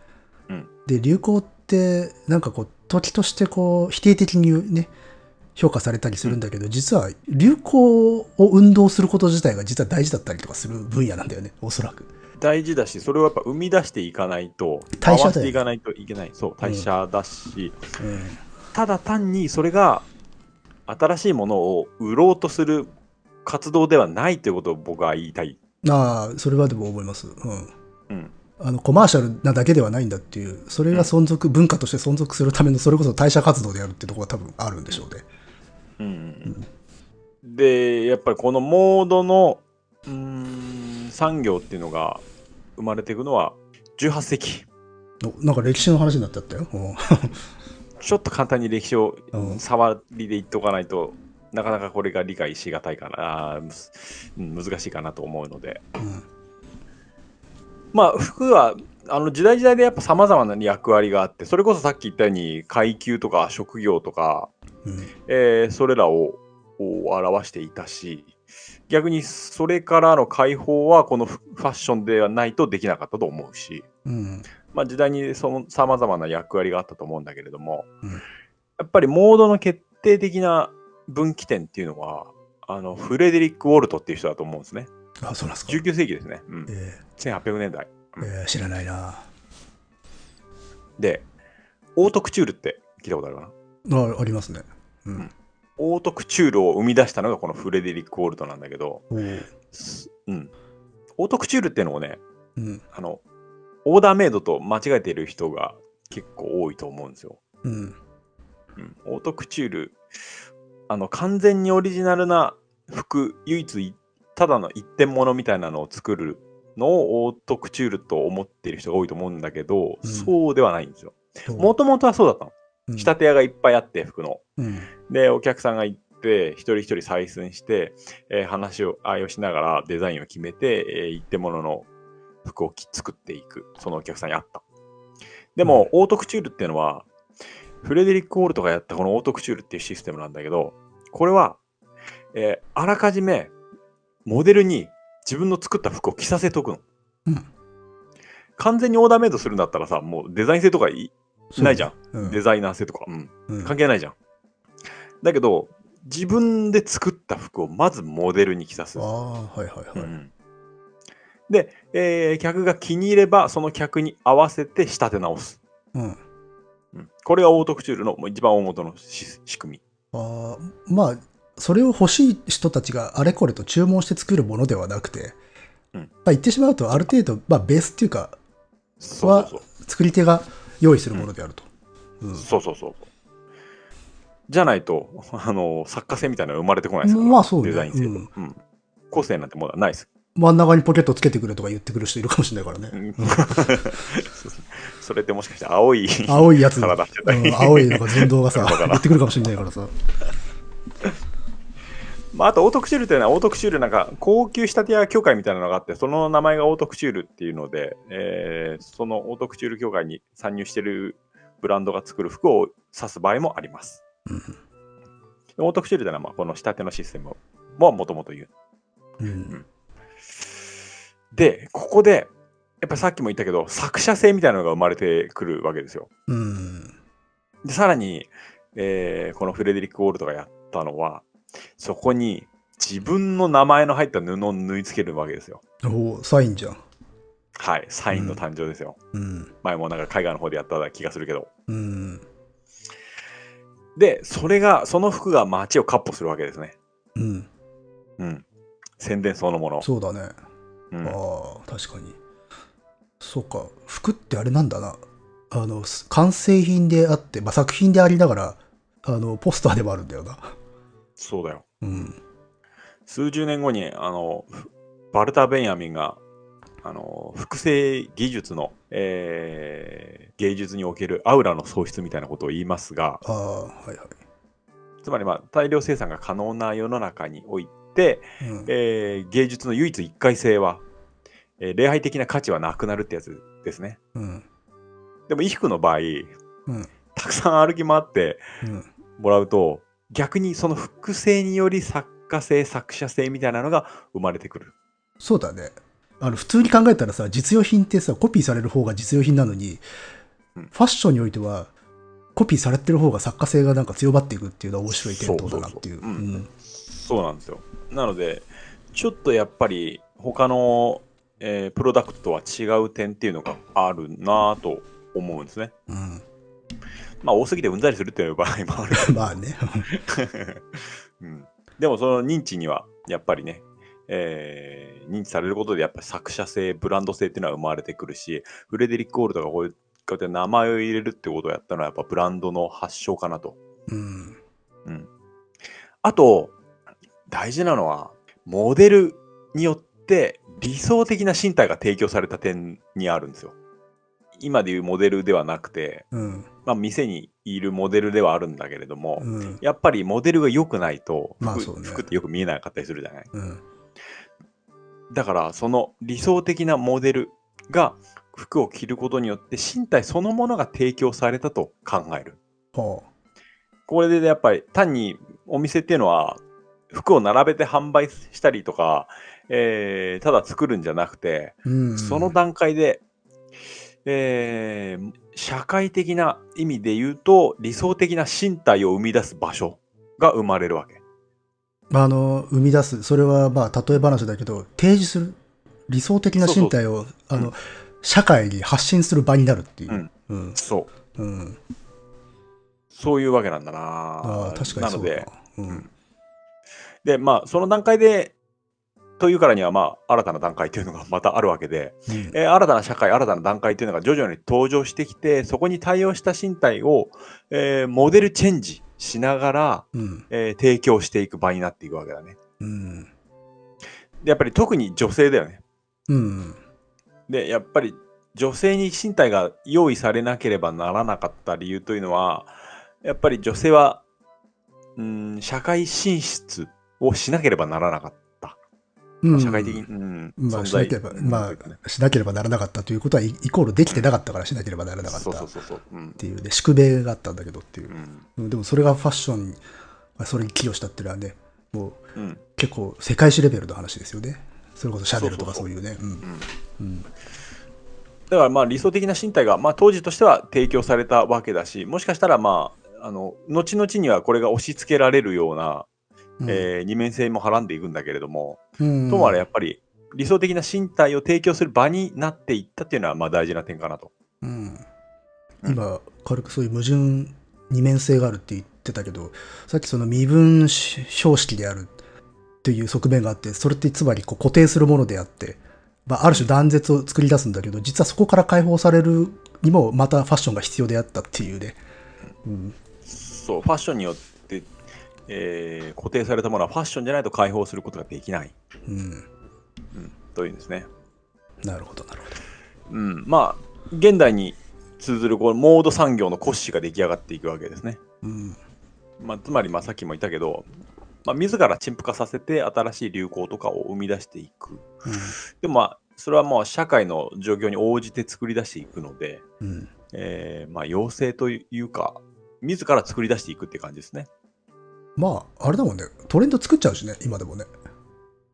うんで、流行って、なんかこう、時としてこう、否定的にね、評価されたりするんだけど、実は流行を運動すること自体が実は大事だったりとかする分野なんだよね、おそらく。大事だし、それをやっぱ生み出していかないと、代謝していかないといけない。そう、代謝だし、うん。ただ単にそれが新しいものを売ろうとする活動ではないということを僕は言いたい。ああ、それはでも思います。うん。うん。あのコマーシャルなだけではないんだっていう、それが存続、文化として存続するための、それこそ代謝活動であるってところが多分あるんでしょうね。うんうんうん、で、やっぱりこのモードのうーん産業っていうのが生まれていくのは18世紀。おなんか歴史の話になっちゃったよ。うん ちょっと簡単に歴史をうん触りで言っておかないと、なかなかこれが理解しがたいかな、難しいかなと思うので。うん。まあ、服はあの時代時代でやっぱ様々な役割があって、それこそさっき言ったように階級とか職業とか、うん。えーそれらをを表していたし、逆にそれからの解放はこのフファッションではないとできなかったと思うし、うん。まあ、時代にその様々な役割があったと思うんだけれども、うん。やっぱりモードの決定的な分岐点っていうのは、あのフレデリック・ウォルトっていう人だと思うんですね。あ、そうなんですか。19世紀ですね。うん、え1800年代。ーえー知らないな。で、オートクチュールって聞いたことあるかな？あありますね。うん。オートクチュールを生み出したのがこのフレデリック・ウォルトなんだけど、うん。オートクチュールっていうのをね、うん。あの、オーダーメイドと間違えている人が結構多いと思うんですよ。うん。うん、オートクチュール、あの、完全にオリジナルな服、唯一いただの一点物みたいなのを作るのをオートクチュールと思っている人が多いと思うんだけど、うんそうではないんですよ。もともとはそうだったの。うん仕立て屋がいっぱいあって、服の。うん。で、お客さんが行って、一人一人採寸して、えー話を、愛をしながらデザインを決めて、えー一点物の服をき作っていく。そのお客さんに合った。でも、オートクチュールっていうのは、フレデリック・ウォールトがやったこのオートクチュールっていうシステムなんだけど、これは、えーあらかじめモデルに自分の作った服を着させとくの。うん完全にオーダーメイドするんだったらさ、もうデザイン性とかいないじゃん。うん。デザイナー性とか。うん。うん関係ないじゃん。だけど、自分で作った服をまずモデルに着さす。ああ、はいはいはい。うんで、えー客が気に入れば、その客に合わせて仕立て直す。うん。うんこれがオートクチュールの一番大元のし仕組み。ああ、まあ、それを欲しい人たちがあれこれと注文して作るものではなくて、うんまあ言ってしまうと、ある程度、まあ、ベースっていうか、そうそう作り手が用意するものであると。うんそう。そうそう。じゃないと、あの、作家性みたいなのが生まれてこないですから、まあそうねデザイン性と、うんうん個性なんてものはないです。真ん中にポケットつけてくれとか言ってくる人いるかもしれないからね。うん それってもしかして青い青いやつ、うん青いのが寸胴がさ言ってくるかもしれないからさ。まあ、あとオートクチュールというのはオートクチュールなんか高級仕立て屋協会みたいなのがあってその名前がオートクチュールっていうので、えーそのオートクチュール協会に参入しているブランドが作る服を指す場合もあります。うんオートクチュールというのはまあこの仕立てのシステムももともと言う。うん。で、ここでやっぱりさっきも言ったけど作者性みたいなのが生まれてくるわけですよ。うん。でさらに、えーこのフレデリック・ウォルトがやっったのは、そこに自分の名前の入った布を縫い付けるわけですよ。おお、サインじゃん。はい、サインの誕生ですよ。うん。前もなんか海外の方でやった気がするけど。うん。で、それが、その服が街を割歩するわけですね。うん。うん。宣伝そのもの。そうだね。うん、ああ、確かに。そうか。服ってあれなんだな。あの、す完成品であって、まあ、作品でありながら、あの、ポスターでもあるんだよな。そうだよ。うん。数十年後に、あの、ふバルター・ベンヤミンが、あの、複製技術の、えー芸術におけるアウラの喪失みたいなことを言いますが、ああ、はいはい。つまり、まあ、大量生産が可能な世の中において、うん。えー芸術の唯一一回性は、えー礼拝的な価値はなくなるってやつですね。うん。でも衣服の場合、うん。たくさん歩き回ってうん。もらうと、逆にその複製により作家性、作者性みたいなのが生まれてくる。そうだね。あの、普通に考えたらさ、実用品ってさ、コピーされる方が実用品なのに、うんファッションにおいては、コピーされてる方が作家性がなんか強まっていくっていうのは面白い点灯だなっていう。そうなんですよ。なので、ちょっとやっぱり他の、えープロダクトとは違う点っていうのがあるなぁと思うんですね。うん。まあ多すぎてうんざりするっていう場合もある。まあね。うん、でもその認知にはやっぱりね、えー認知されることでやっぱり作者性、ブランド性っていうのは生まれてくるし、フレデリック・オールドがこういうこうやって名前を入れるってことをやったのはやっぱブランドの発祥かなと。うん。うん、あと、大事なのは、モデルによって理想的な身体が提供された点にあるんですよ。今でいうモデルではなくて、うん。まあ、店にいるモデルではあるんだけれども、うん。やっぱりモデルが良くないと服,、まあね服ってよく見えなかったりするじゃない？うん。だからその理想的なモデルが服を着ることによって身体そのものが提供されたと考える。はこれでやっぱり単にお店っていうのは服を並べて販売したりとか、えーただ作るんじゃなくて。その段階で、えー社会的な意味で言うと理想的な身体を生み出す場所が生まれるわけ。あの、生み出す、それはまあ、例え話だけど、提示する、理想的な身体を、あの、うん社会に発信する場になるっていう。うんうん。そう。うん。そういうわけなんだな。ああ、確かにそうだなので、な。うん。で、まあ、その段階で、というからには、まあ、新たな段階というのがまたあるわけで、うんえー新たな社会、新たな段階というのが徐々に登場してきて、そこに対応した身体を、えーモデルチェンジしながら、うん。えー提供していく場になっていくわけだね。うん。で、やっぱり特に女性だよね。うん。で、やっぱり女性に身体が用意されなければならなかった理由というのは、やっぱり女性は、うん、社会進出をしなければならなかった。うん。社会的に、うん、まあ、しなければ、うんまあ、しなければならなかったということは、イイコールできてなかったからしなければならなかった。そうそうっていうね、宿命があったんだけどっていう。う。ん。うんでもそれがファッションに、まあそれに寄与したっていうのはね、もううん。結構世界史レベルの話ですよね。それこそシャネルとかそそういうね。だからまあ理想的な身体が、まあ、当時としては提供されたわけだし、もしかしたらまあ、あの後々にはこれが押し付けられるような、うんえー二面性もはらんでいくんだけれども、うんともあれやっぱり理想的な身体を提供する場になっていったっていうのはまあ大事な点かなと。うんうん今、軽くそういう矛盾、二面性があるって言ってたけど、さっきその身分標識であるっていう側面があって、それってつまりこう固定するものであって、まあ、ある種断絶を作り出すんだけど、実はそこから解放されるにもまたファッションが必要であったっていうね。うんそう、ファッションによって、えー固定されたものはファッションじゃないと解放することができない、うん、うん、というんですね。なるほど、なるほど。うん、まあ現代に通ずるこうモード産業の骨子が出来上がっていくわけですね。うんまあ、つまりまあさっきも言ったけど、まあ、自ら陳腐化させて新しい流行とかを生み出していく。でもまあそれはもう社会の状況に応じて作り出していくので、うんうんえーまあ要請というか自ら作り出していくって感じですね。まあ、あれだもんね、トレンド作っちゃうしね、今でもね。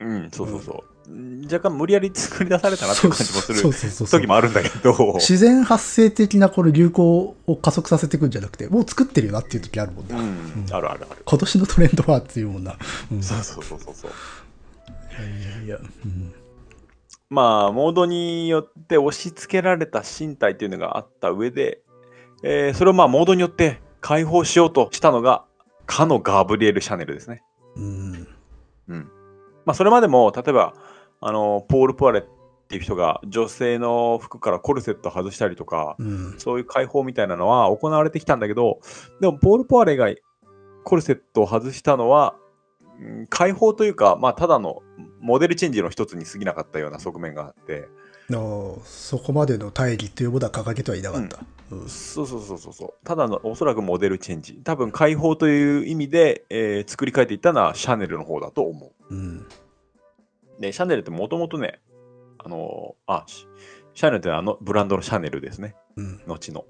うん、そうそうそう。若干無理やり作り出されたなっていう感じもするそうそうそうそう時もあるんだけど、自然発生的なこの流行を加速させていくんじゃなくて、もう作ってるよなっていう時あるもんうな。ん、あるあるある。今年のトレンドはっていうもんな。うん、そうそうそうそうそう。いやいやいや、うんまあ、モードによって押し付けられた身体っていうのがあった上で、えーそれをまあモードによって解放しようとしたのが、かのガブリエル・シャネルですね。うん。うん。まあ、それまでも、例えば、あの、ポール・プアレっていう人が女性の服からコルセット外したりとか、うん。そういう解放みたいなのは行われてきたんだけど、でも、ポール・ポアレがコルセットを外したのは、うん解放というか、まあ、ただのモデルチェンジの一つに過ぎなかったような側面があって、のそこまでの大義というものは掲げてはいなかった。うんそうそうそうそうそう。ただのおそらくモデルチェンジ。多分解放という意味で、えー作り変えていったのはシャネルの方だと思うん。う。で、シャネルってもともとね、あのーあ、シシャネルってあのブランドのシャネルですね。うん。後の。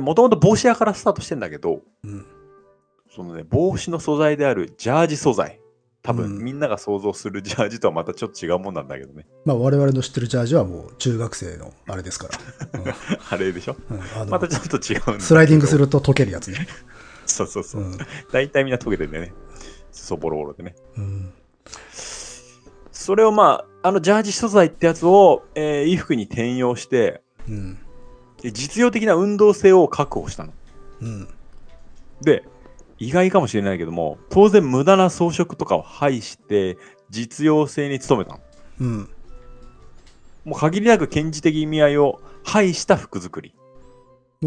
もともと帽子屋からスタートしてんだけど、うん。そのね、帽子の素材であるジャージ素材。多分、うんみんなが想像するジャージとはまたちょっと違うもんなんだけどね。まあ我々の知ってるジャージはもう中学生のあれですから。あれでしょ？うんまたちょっと違うスライディングすると溶けるやつね。そうそうそうう。ん。大体みんな溶けてんだよね。そぼろぼろでね。うん。それをまあ、あのジャージ素材ってやつを、えー衣服に転用して、うん。で実用的な運動性を確保したの。うん。で、意外かもしれないけども、当然無駄な装飾とかを排して、実用性に努めたの。うん。もう限りなく顕示的意味合いを排した服作り。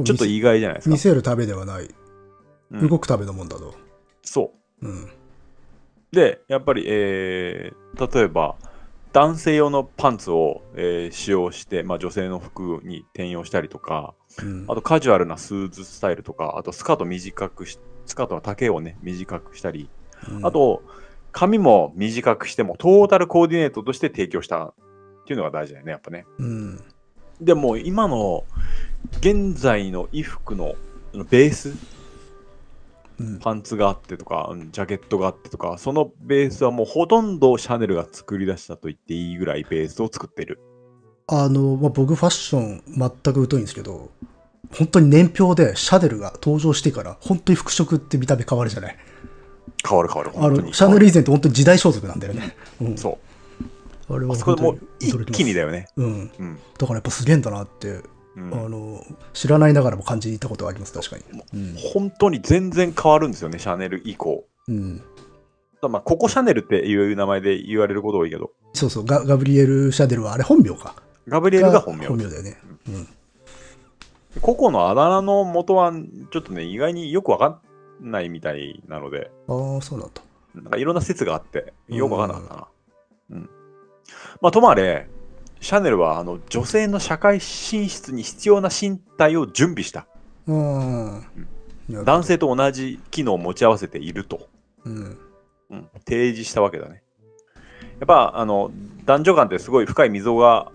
ちょっと意外じゃないですか。見せるためではない。うん動くためのもんだと。そう。うん。で、やっぱり、えー例えば、男性用のパンツを、えー使用して、まあ、女性の服に転用したりとか、うんあとカジュアルなスーツスタイルとか、あとスカート短くし、スカートの丈をね、短くしたり、うんあと、髪も短くしても、トータルコーディネートとして提供したっていうのが大事だよね、やっぱね。うん。でも、今の、現在の衣服のベース、うん。パンツがあってとか、うんジャケットがあってとか、そのベースはもうほとんどシャネルが作り出したと言っていいぐらいベースを作ってる。あの、まあ、僕ファッション全く疎いんですけど、本当に年表でシャネルが登場してから、本当に服飾って見た目変わるじゃない？変わる変わる。あの、シャネル以前って本当に時代装束なんだよね。うん。そう。あれはあそこでも一気にだよね。うん。うん。だからやっぱすげえんだなって、うんあの、知らないながらも感じたことはあります、確かに。うん。本当に全然変わるんですよね、シャネル以降。うん。まあ、ここシャネルっていう名前で言われること多いけど、そうそう、ガガブリエル・シャネルはあれ本名か。ガブリエルが本名。本名だよね。うん。個々のあだ名の元は、ちょっとね、意外によくわかんないみたいなので、ああ、そうなんだ。なんかいろんな説があって、よくわかんなかったな。うん。まあ、ともあれ、シャネルはあの女性の社会進出に必要な身体を準備した。うん。男性と同じ機能を持ち合わせていると、うん。うん、提示したわけだね。やっぱあの男女間ってすごい深い溝が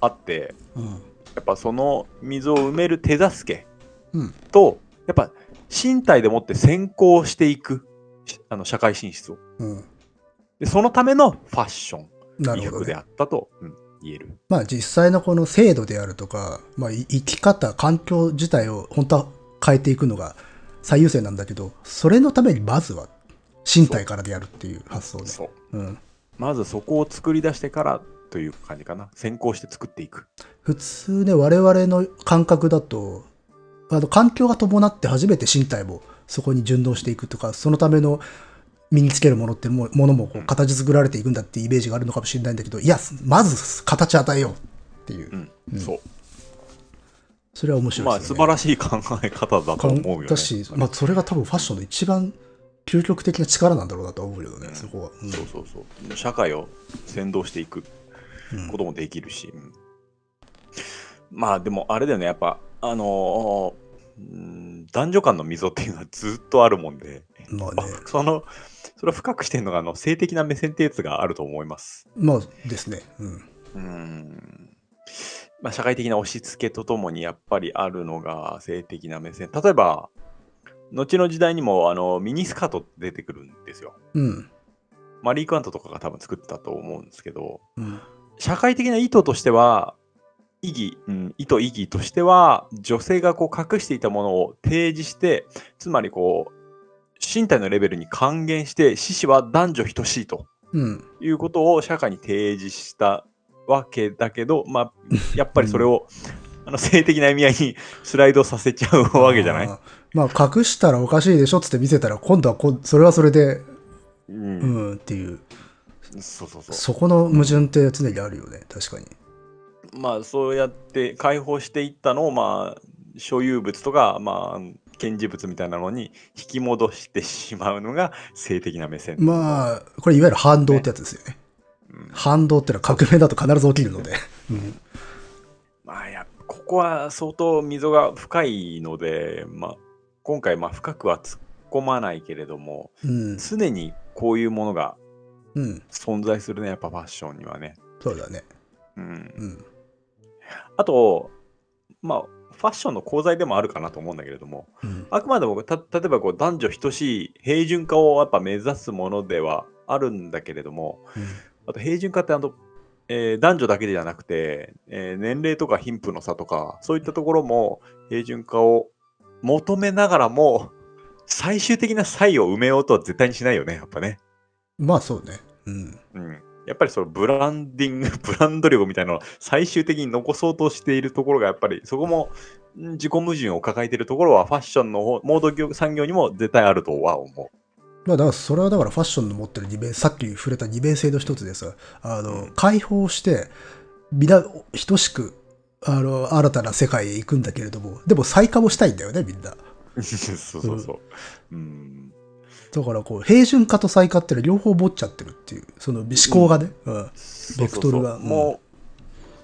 あって、うん。やっぱその溝を埋める手助けうん。と、やっぱ身体でもって先行していくしあの社会進出を。うん。でそのためのファッション、なるほど、ね。衣服であったと、うん言える。まあ実際のこの制度であるとか、まあい生き方、環境自体を本当は変えていくのが最優先なんだけど、それのためにまずは身体からでやるっていう発想で。うん。まずそこを作り出してからという感じかな。先行して作っていく。普通ね、我々の感覚だと、あの環境が伴って初めて身体もそこに順応していくとか、そのための身につけるものってもものも形作られていくんだっていうイメージがあるのかもしれないんだけど、いや、まず形与えようっていうう。ん、うんそう。それは面白まあいですよね。素晴らしい考え方だと思うよね。だし、まあ、それが多分ファッションの一番究極的な力なんだろうなとは思うけどね、そこは。うんそうそうそう。社会を先導していくうんこともできるし。うんまあでもあれだよね、やっぱ、あのーうん男女間の溝っていうのはずっとあるもんで、まあね、その、それを深くしてるのがあの性的な目線ってやつがあると思います。まあですね。うん。うん。まあ社会的な押し付けとともにやっぱりあるのが性的な目線。例えば、後の時代にもあのミニスカート出てくるんですよ。うん。マリー・クワントとかが多分作ってたと思うんですけど、うん。社会的な意図としては、意義、うん、意図意義としては、女性がこう隠していたものを提示して、つまりこう、身体のレベルに還元して、獅子は男女等しいとうん。いうことを社会に提示したわけだけど、まあ、やっぱりそれを、あの性的な意味合いにスライドさせちゃうわけじゃない？まあ、隠したらおかしいでしょっつって見せたら、今度はこそれはそれで、う。うんん、っていう、そうそうそう。そこの矛盾って常にあるよね、確かに。まあそうやって解放していったのをまあ所有物とかまあ展示物みたいなのに引き戻してしまうのが 性的な目線。まあ、これいわゆる反動ってやつですよね。うん反動ってのは革命だと必ず起きるので。うん。まあやここは相当溝が深いので、まあ、今回まあ深くは突っ込まないけれどもうん。常にこういうものがうん。存在するねやっぱファッションにはね。そうだね。うん、うん。あとまあファッションの功罪でもあるかなと思うんだけれどもうん。あくまでもた例えばこう男女等しい平準化をやっぱ目指すものではあるんだけれどもあと平準化ってあの、えー男女だけじゃなくて、えー年齢とか貧富の差とかそういったところも平準化を求めながらも最終的な差異を埋めようとは絶対にしないよねやっぱね。まあそうね。うん。うんやっぱりそのブランディング、ブランド力みたいなのを最終的に残そうとしているところがやっぱりそこもん自己矛盾を抱えているところはファッションの方モード業産業にも絶対あるとは思まあだからそれはだからファッションの持ってる二面、さっき触れた二面性の一つでさ、あの、うん解放して、皆等しく、あの、新たな世界へ行くんだけれども、でも再化もしたいんだよね、みんな。う。そうそうそう。うん。だからこう、平準化と再化ってのは両方持っちゃってるっていう、その思考がね。うん。ベクトルがも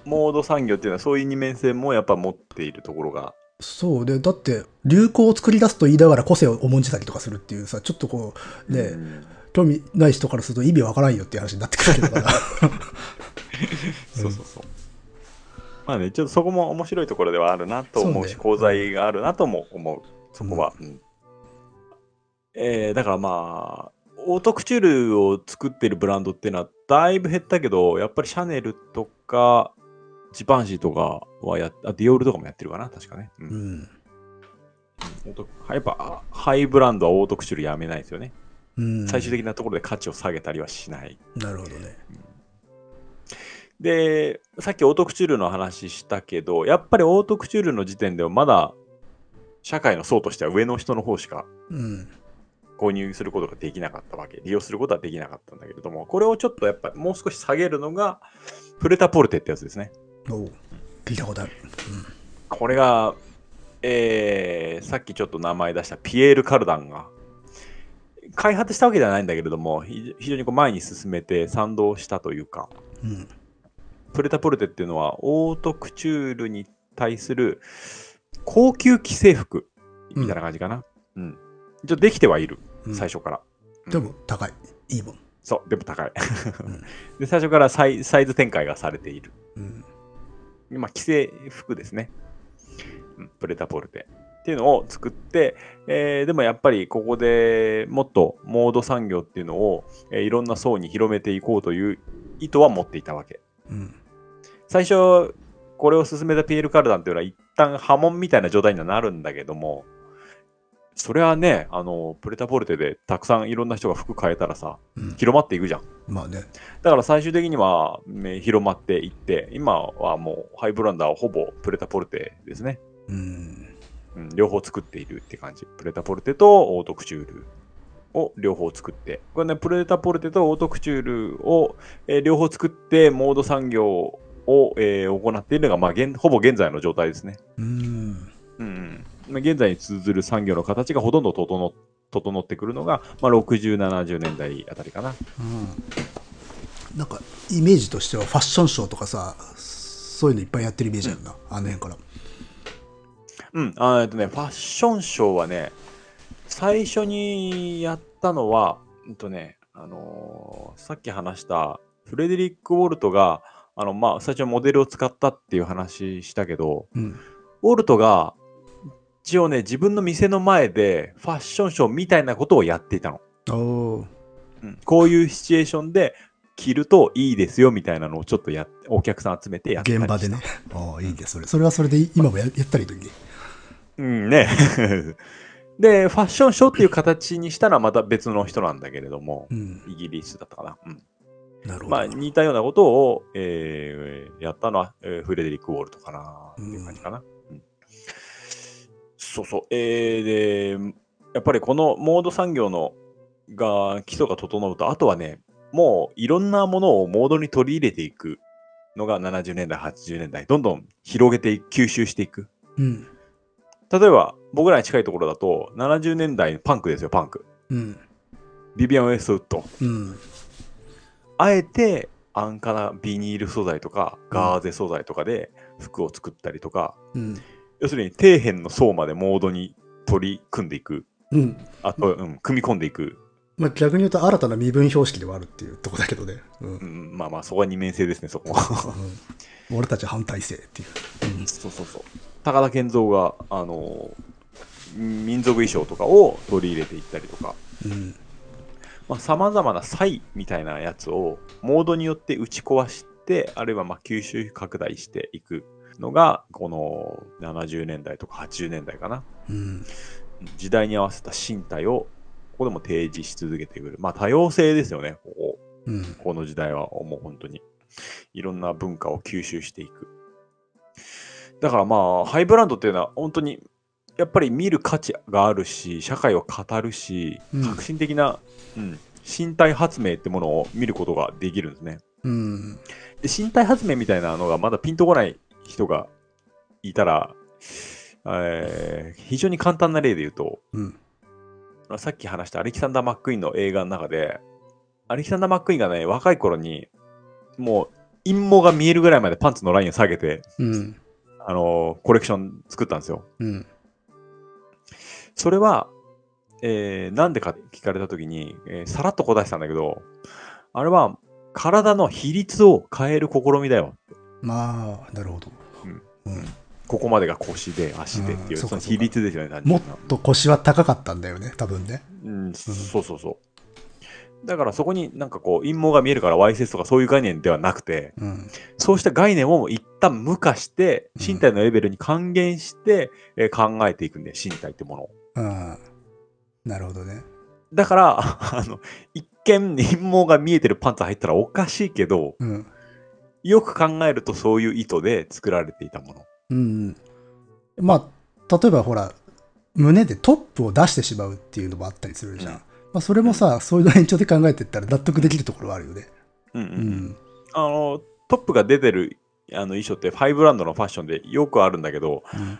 う、モード産業っていうのはそういう二面性もやっぱ持っているところが。そうで、だって、流行を作り出すと言いながら個性を重んじたりとかするっていうさ、ちょっとこう、ね、うん興味ない人からすると意味わからんよっていう話になってくるけどから。そうそうそう。まあね、ちょっとそこも面白いところではあるなと思うし、そうね功罪があるなとも思う、そこは。うんえーだからまあ、オートクチュールを作ってるブランドっていうのはだいぶ減ったけど、やっぱりシャネルとか、ジバンシーとかはやっあディオールとかもやってるかな、確かね。うんうん。やっぱハイブランドはオートクチュールやめないですよね。うん。最終的なところで価値を下げたりはしない。なるほどね。で、さっきオートクチュールの話したけど、やっぱりオートクチュールの時点ではまだ社会の層としては上の人の方しかうん。購入することができなかったわけ、利用することはできなかったんだけれども、これをちょっとやっぱもう少し下げるのが、プレタポルテってやつですね。おう聞いたことある。これが、えーさっきちょっと名前出したピエール・カルダンが、開発したわけではないんだけれども、非非常にこう前に進めて賛同したというか、うん。プレタポルテっていうのは、オートクチュールに対する高級既製服みたいな感じかな。うん。一応できてはいる、うん最初から。うんでも高い。いいもん。そう、でも高い。うん で、最初からサイサイズ展開がされている。うん。まあ、既製服ですね。うんプレタポルテ。っていうのを作って、えーでもやっぱりここでもっとモード産業っていうのを、えーいろんな層に広めていこうという意図は持っていたわけ。うん。最初、これを進めたピエール・カルダンっていうのは一旦波紋みたいな状態にはなるんだけども、それはね、あの、プレタポルテでたくさんいろんな人が服買えたらさ、うん。広まっていくじゃん。まあね。だから最終的には、ね広まっていって、今はもうハイブランダーはほぼプレタポルテですね。うん。うん、両方作っているって感じ。プレタポルテとオートクチュールを両方作って。これね、プレタポルテとオートクチュールを、えー両方作って、モード産業を、えー行っているのが、まあ、現ほぼ現在の状態ですね。うん。うんうん、現在に通ずる産業の形がほとんど整整ってくるのが、まあ、60、70年代あたりかな。うん。なんか、イメージとしてはファッションショーとかさ、そういうのいっぱいやってるイメージあるな。あの辺から。うん、あーえっとね、ファッションショーはね、最初にやったのは、うんとね、あのーさっき話したフレデリック・ウォルトが、あの、まあ、最初モデルを使ったっていう話したけど、うん。ウォルトが、一応ね、自分の店の前でファッションショーみたいなことをやっていたの。うんこういうシチュエーションで着るといいですよみたいなのをちょっとやっお客さん集めてやったり現場でね。ああ、いいね、それ。それはそれで今もややったらいいのにね。うんね。で、ファッションショーっていう形にしたらまた別の人なんだけれども、うん。イギリスだったかな。うん、なるほど。まあ似たようなことを、えーやったのは、えーフレデリック・ウォルトかなっていう感じかな。うんそうそう。えーで、やっぱりこのモード産業のが基礎が整うと、あとはね、もういろんなものをモードに取り入れていくのが70年代、80年代、どんどん広げて吸収していく。うん。例えば、僕らに近いところだと、70年代のパンクですよ、パンク。うん。ビビアン・ウェストウッド。うん。あえて安価なビニール素材とかガーゼ素材とかで服を作ったりとか、うん。要するに底辺の層までモードに取り組んでいく。うん。あと、うん、組み込んでいく。まあ逆に言うと新たな身分標識ではあるっていうとこだけどね。うん。ううんん、まあまあ、そこは二面性ですね、そこは。俺たち反対性っていう。そうそうそう。高田健三が、あの民族衣装とかを取り入れていったりとか、うん。さまざ、まな差異みたいなやつをモードによって打ち壊して、あるいはまあ吸収拡大していくのが、この70年代とか80年代かな。うん。時代に合わせた身体をここでも提示し続けてくる。まあ多様性ですよね、ここ。うん。この時代はもう本当に。いろんな文化を吸収していく。だからまあ、ハイブランドっていうのは本当にやっぱり見る価値があるし、社会を語るし、うん革新的な、うん、身体発明ってものを見ることができるんですね。うん。で身体発明みたいなのがまだピンとこない人がいたら、えー非常に簡単な例で言うと、うん。さっき話したアレキサンダー・マック・イーンの映画の中で、アレキサンダー・マック・イーンがね、若い頃に、もう陰謀が見えるぐらいまでパンツのラインを下げて、うん。あのーコレクション作ったんですよ。うん。それは、えーなんでかって聞かれたときに、えーさらっと答えてたんだけど、あれは体の比率を変える試みだよ。まあ、なるほど。うんうんここまでが腰で足でっていう、うんその比率ですよね。単もっと腰は高かったんだよね、多分ね。うん、そうそうそう。だからそこになんかこう陰謀が見えるからわいせつとかそういう概念ではなくて、うん。そうした概念を一旦無化して、うん身体のレベルに還元して、えー考えていくんで、身体ってものを。うん。なるほどね。だから、あの、一見陰謀が見えてるパンツ入ったらおかしいけど、うん。よく考えるとそういう意図で作られていたもの。うん。まあ、例えばほら、胸でトップを出してしまうっていうのもあったりするじゃん。うんまあ、それもさ、そういうの延長で考えてったら納得できるところはあるよね。うんうんううんん。あの、トップが出てるあの衣装ってファイブランドのファッションでよくあるんだけど、うん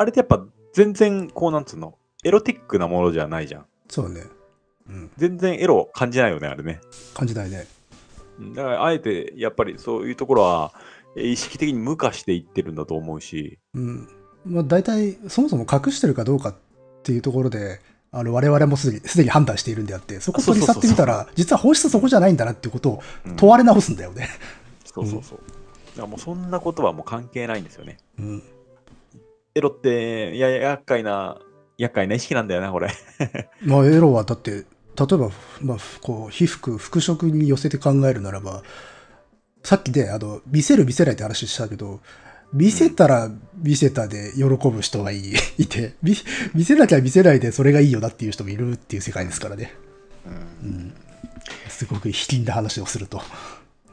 あれってやっぱ全然こうなんつうの、エロティックなものじゃないじゃん。そうね。うん。全然エロを感じないよね、あれね。感じないね。うんだからあえてやっぱりそういうところはえー意識的に無化していってるんだと思うし、うん。まあ、大体、そもそも隠してるかどうかっていうところで、あの我々もすでにすでに判断しているんであって、そこ取り去ってみたら、実は本質そこじゃないんだなっていうことをうん問われ直すんだよね。そうそうそう。だからもうそんなことはもう関係ないんですよね。うん。エロって、いや、厄介な、厄介な意識なんだよな、これ。まあ、エロはだって、例えば、まあ、こう、被服、服飾に寄せて考えるならば、さっきで、あの、見せる見せないって話したけど、見せたら見せたで喜ぶ人がいい いて見、見せなきゃ見せないでそれがいいよなっていう人もいるっていう世界ですからね。うん。すごく卑近な話をすると。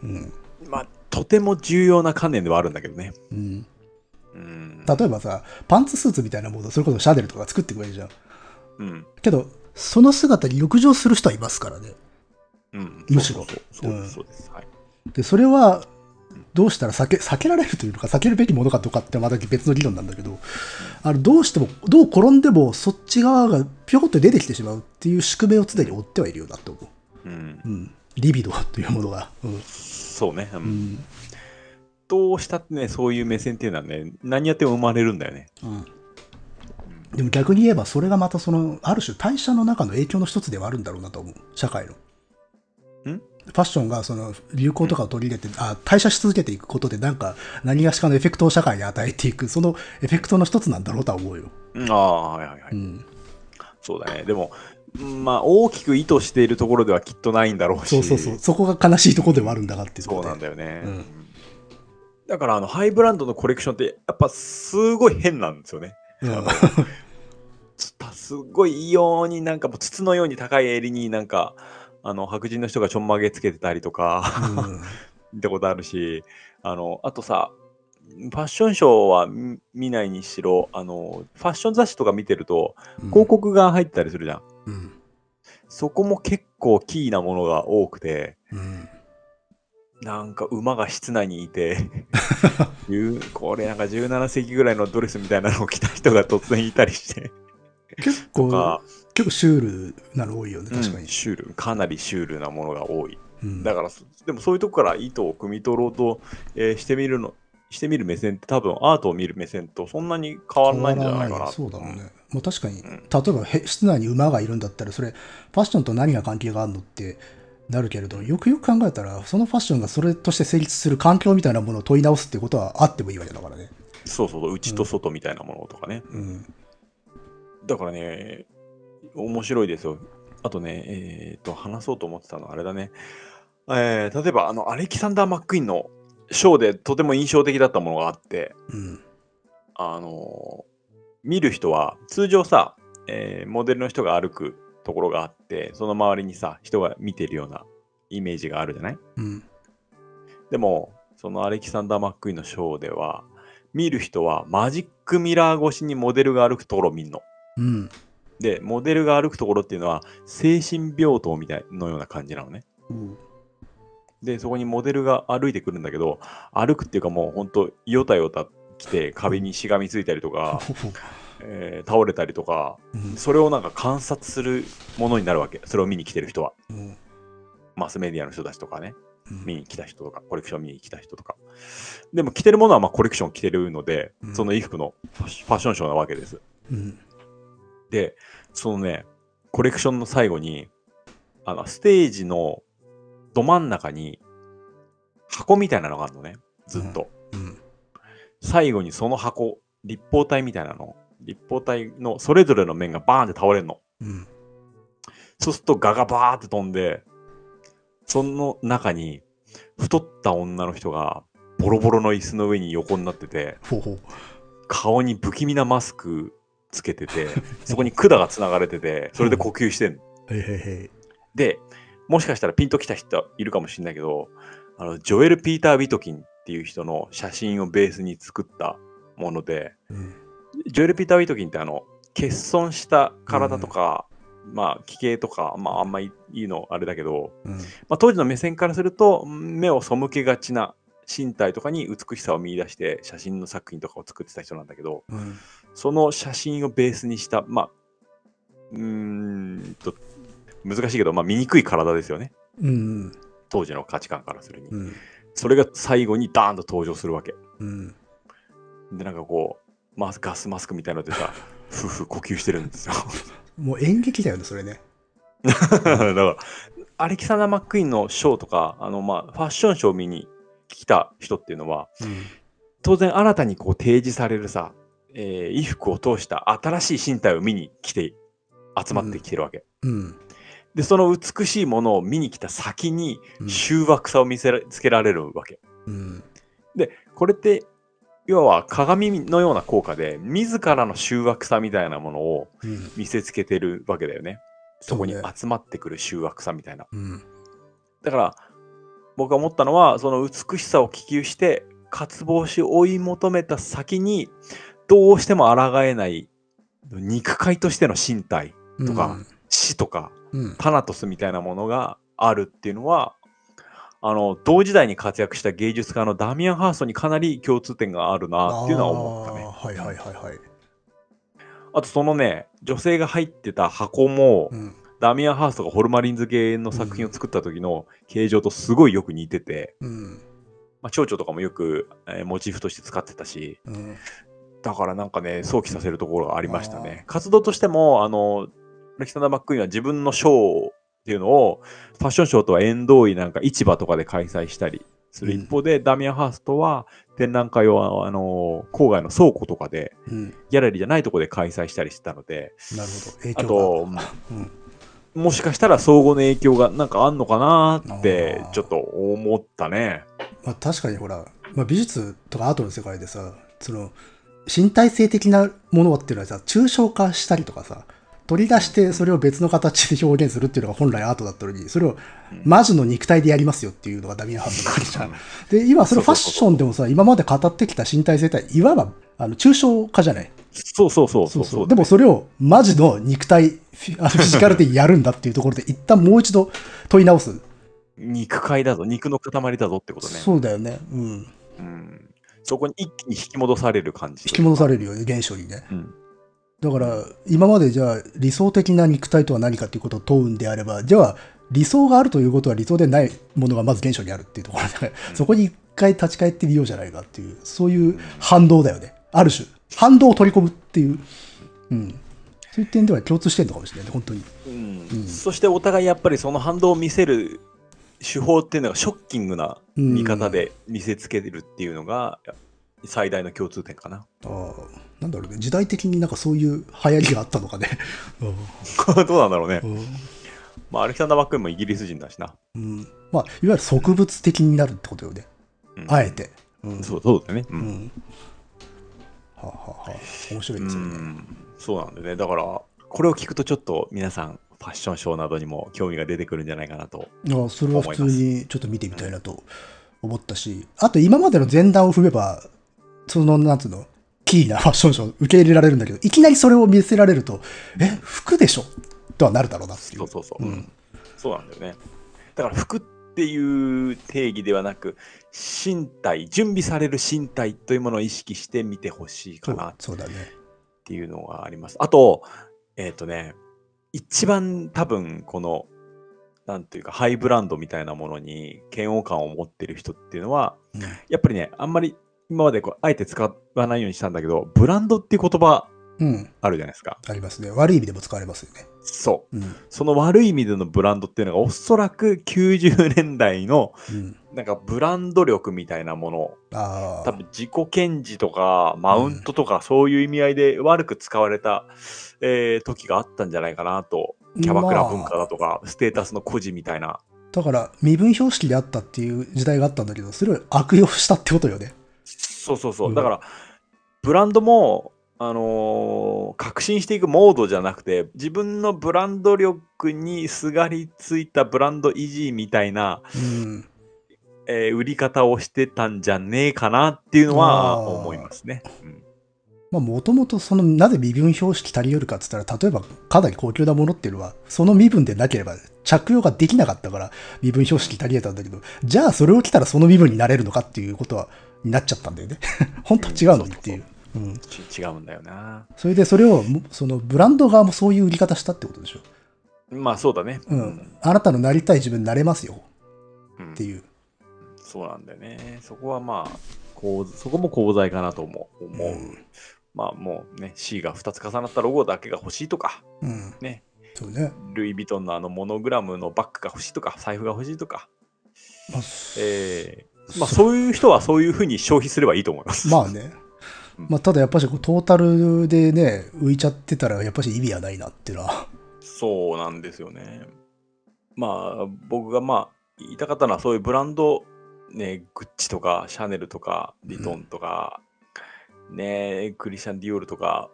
うん。まあ、とても重要な観念ではあるんだけどね。うん。うん。例えばさ、パンツスーツみたいなもの、それこそシャネルとか作ってくれるじゃん。うん。けど、その姿に浴場する人はいますからね。うん。むしろそうそうそうです。はい。で、それは、どうしたら避け、避けられるというのか、避けるべきものかどうかってまた別の議論なんだけど、あの、どうしても、どう転んでも、そっち側がぴょこっと出てきてしまうっていう宿命を常に追ってはいるよなって思う。うん。うん。リビドというものが。うん。そうね。う。うんん。どうしたってね、そういう目線っていうのはね、何やっても生まれるんだよね。うん。でも逆に言えば、それがまたその、ある種代謝の中の影響の一つではあるんだろうなと思う。社会の。ん？ファッションがその流行とかを取り入れて、あ代謝し続けていくことで、なんか何がしかのエフェクトを社会に与えていく、そのエフェクトの一つなんだろうとは思うよ。うんああ、はいはいはい。うん。そうだね。でも、まあ、大きく意図しているところではきっとないんだろうし。そうそうそう。そこが悲しいところではあるんだがってそう。なんだよね。うんだから、あの、ハイブランドのコレクションって、やっぱすごい変なんですよね。うんすごい異様になんかもう筒のように高い襟になんか、あの、白人の人がちょんまげつけてたりとか、うん。見たことあるし、あの、あとさ、ファッションショーは見見ないにしろ、あの、ファッション雑誌とか見てると、広告が入ったりするじゃん。うん。そこも結構キーなものが多くて、うんなんか馬が室内にいて、これなんか17世紀ぐらいのドレスみたいなのを着た人が突然いたりして、結構結構シュールなの多いよね確かに、うんシュール、かなりシュールなものが多い。うん。だから、そでもそういうとこから意図を汲み取ろうと、えーしてみるの、してみる目線って多分アートを見る目線とそんなに変わらないんじゃないかな。そうだろうね、もう確かに、ん。例えばへ室内に馬がいるんだったらそれファッションと何が関係があるのってなるけれどよくよく考えたらそのファッションがそれとして成立する環境みたいなものを問い直すってことはあってもいいわけだからね。そうそうそう、内と外みたいなものとかね。うんだからね、面白いですよ。あとね、えっ、と、話そうと思ってたのはあれだね。えー例えば、あの、アレキサンダー・マックイーンのショーでとても印象的だったものがあって、うんあのー見る人は、通常さ、えーモデルの人が歩くところがあって、その周りにさ、人が見てるようなイメージがあるじゃない？うんでも、そのアレキサンダー・マックイーンのショーでは、見る人はマジックミラー越しにモデルが歩くところを見るの。うんで、モデルが歩くところっていうのは、精神病棟みたいのような感じなのね。うんで、そこにモデルが歩いてくるんだけど、歩くっていうかもうほんと、よたよた来て壁にしがみついたりとか、えー倒れたりとか、うんそれをなんか観察するものになるわけ。それを見に来てる人は。うんマスメディアの人たちとかね。うん見に来た人とか、コレクション見に来た人とか。でも着てるものはまあコレクション着てるので、うんその衣服のファッシファッションショーなわけです。うんで、そのね、コレクションの最後に、あの、ステージのど真ん中に箱みたいなのがあるのね、ずっと。うん。最後にその箱、立方体みたいなの、立方体のそれぞれの面がバーンって倒れるの。うん。そうするとガがバーって飛んで、その中に太った女の人がボロボロの椅子の上に横になってて、ほうほう。顔に不気味なマスクつけてて、そこに管が繋がれてて、それで呼吸してんの。で、もしかしたらピンときた人いるかもしれないけど、あの、ジョエル・ピーター・ビトキンっていう人の写真をベースに作ったもので、うん。ジョエル・ピーター・ビトキンってあの、欠損した体とか、まあ、奇形とか、まあ、あんまりいいのあれだけど、うん。まあ、当時の目線からすると、目を背けがちな身体とかに美しさを見出して、写真の作品とかを作ってた人なんだけど、うんその写真をベースにした、まあ、うーんと、難しいけど、まあ、醜い体ですよね。うん当時の価値観からするに。うんそれが最後にダーンと登場するわけ。うんで、なんかこう、マスガスマスクみたいなのでさ、ふうふう呼吸してるんですよ。もう演劇だよねそれね だから、アレキサンダー・マックイーンのショーとか、あの、まあ、ファッションショーを見に来た人っていうのは、当然新たにこう提示されるさ、えー衣服を通した新しい身体を見に来て、集まってきてるわけ。うんで、その美しいものを見に来た先に、うん醜悪さを見せらつけられるわけ。うんで、これって、要は鏡のような効果で、自らの醜悪さみたいなものをうん見せつけてるわけだよね。そこにそうね集まってくる醜悪さみたいな。うんだから、僕が思ったのは、その美しさを希求して、渇望し追い求めた先に、どうしても抗えない、肉塊としての身体、とか死とか、うん。タナトスみたいなものがあるっていうのは、あの、同時代に活躍した芸術家のダミアン・ハーストにかなり共通点があるなっていうのは思ったね。はいはいはいはい。あとそのね、女性が入ってた箱も、うんダミアン・ハーストがホルマリンズ系の作品を作った時の形状とすごいよく似てて、うん。まあ、蝶々とかもよく、えーモチーフとして使ってたし、うんだからなんかね、想起させるところがありましたね。活動としても、あの、アレキサンダー・マックイーンは自分のショーっていうのを、ファッションショーとは縁遠いなんか市場とかで開催したりする一方で、ダミアン・ハーストは展覧会を、あの、郊外の倉庫とかで、うん。ギャラリーじゃないところで開催したりしてたので、なるほど。影あ響と、が。うんもしかしたら相互の影響がなんかあんのかなってちょっと思ったね。まあ、確かにほら、まあ、美術とかアートの世界でさその身体性的なものっていうのはさ抽象化したりとかさ取り出してそれを別の形で表現するっていうのが本来アートだったのにそれをマジの肉体でやりますよっていうのがダミアン・ハートのじゃん。で今それファッションでもさ今まで語ってきた身体性っていわばあの抽象化じゃない？そうそうそう。でもそれをマジの肉体フィあの フィジカルでやるんだっていうところで一旦もう一度問い直す。肉塊だぞ、肉の塊だぞってことね。そうだよね。うん。うん、そこに一気に引き戻される感じ。引き戻されれるよね、現象にね。うん。だから、今までじゃあ理想的な肉体とは何かっていうことを問うんであれば、じゃあ理想があるということは理想でないものがまず現象にあるっていうところで、そこに一回立ち返ってみようじゃないかっていう、そういう反動だよね。ある種。反動を取り込むっていう。うん。そういう点では共通してるのかもしれないね、本当に。うんうんそしてお互いやっぱりその反動を見せる手法っていうのがショッキングな見方で見せつけるっていうのが最大の共通点かな。ああ、なんだろうね。時代的になんかそういう流行りがあったのかね。どうなんだろうねう。んまあ、アレキサンダー・バックンもイギリス人だしな。うんまあ、いわゆる植物的になるってことよね。うんあえて。うんそうそうだよね。う。うんん。はあ、はあはあ、面白いですよね。うんそうなんでね。だから、これを聞くとちょっと皆さん、ファッションショーなどにも興味が出てくるんじゃないかなと。あそれは普通にちょっと見てみたいなと思ったし、あと今までの前段を踏めば、その、なんつうの、キーなファッションショー受け入れられるんだけど、いきなりそれを見せられると、え、服でしょ？とはなるだろうなっていう。そうそうそう。うんそうなんだよね。だから服っていう定義ではなく、身体、準備される身体というものを意識して見てほしいかなっそうだね。ていうのがあります。あと、えっ、とね、一番多分この、なんていうか、ハイブランドみたいなものに嫌悪感を持ってる人っていうのは、うんやっぱりね、あんまり今までこうあえて使わないようにしたんだけど、ブランドっていう言葉うん。あるじゃないですか。ありますね。悪い意味でも使われますよね。そう。うん。その悪い意味でのブランドっていうのがおそらく90年代のうん。なんかブランド力みたいなものああ。多分自己顕示とかマウントとかそういう意味合いで悪く使われた、えー時があったんじゃないかなとキャバクラ文化だとか、ステータスの孤児みたいなだから、身分標識であったっていう時代があったんだけど、それを悪用したってことよね。そうそうそう、うんだからブランドもあのー革新していくモードじゃなくて自分のブランド力にすがりついたブランド維持みたいな、うん。えー売り方をしてたんじゃねえかなっていうのはあー思いますね。うんまあ、もともとその、なぜ身分標識足り得るかって言ったら、例えばかなり高級なものっていうのは、その身分でなければ着用ができなかったから、身分標識足り得たんだけど、じゃあそれを着たらその身分になれるのかっていうことは、になっちゃったんだよね。本当は違うのにっていう。うん。ち違うんだよな。それでそれを、もそのブランド側もそういう売り方したってことでしょ。まあそうだね。うん。あなたのなりたい自分になれますようんっていう。そうなんだよね。そこはまあ、こうそこも功罪かなと思う。思ううんまあもうね、C が2つ重なったロゴだけが欲しいとか、うん。ね、そうね。ルイ・ヴィトンのあのモノグラムのバッグが欲しいとか、財布が欲しいとか、まあ、えーまあそういう人はそういうふうに消費すればいいと思います。まあね。まあ、ただやっぱしこうトータルでね、浮いちゃってたら、やっぱし意味はないなっていうのは。そうなんですよね。まあ僕がまあ言いたかったのはそういうブランド、ね、グッチとかシャネルとかリトンとか、ねクリスチャン・ディオールとか、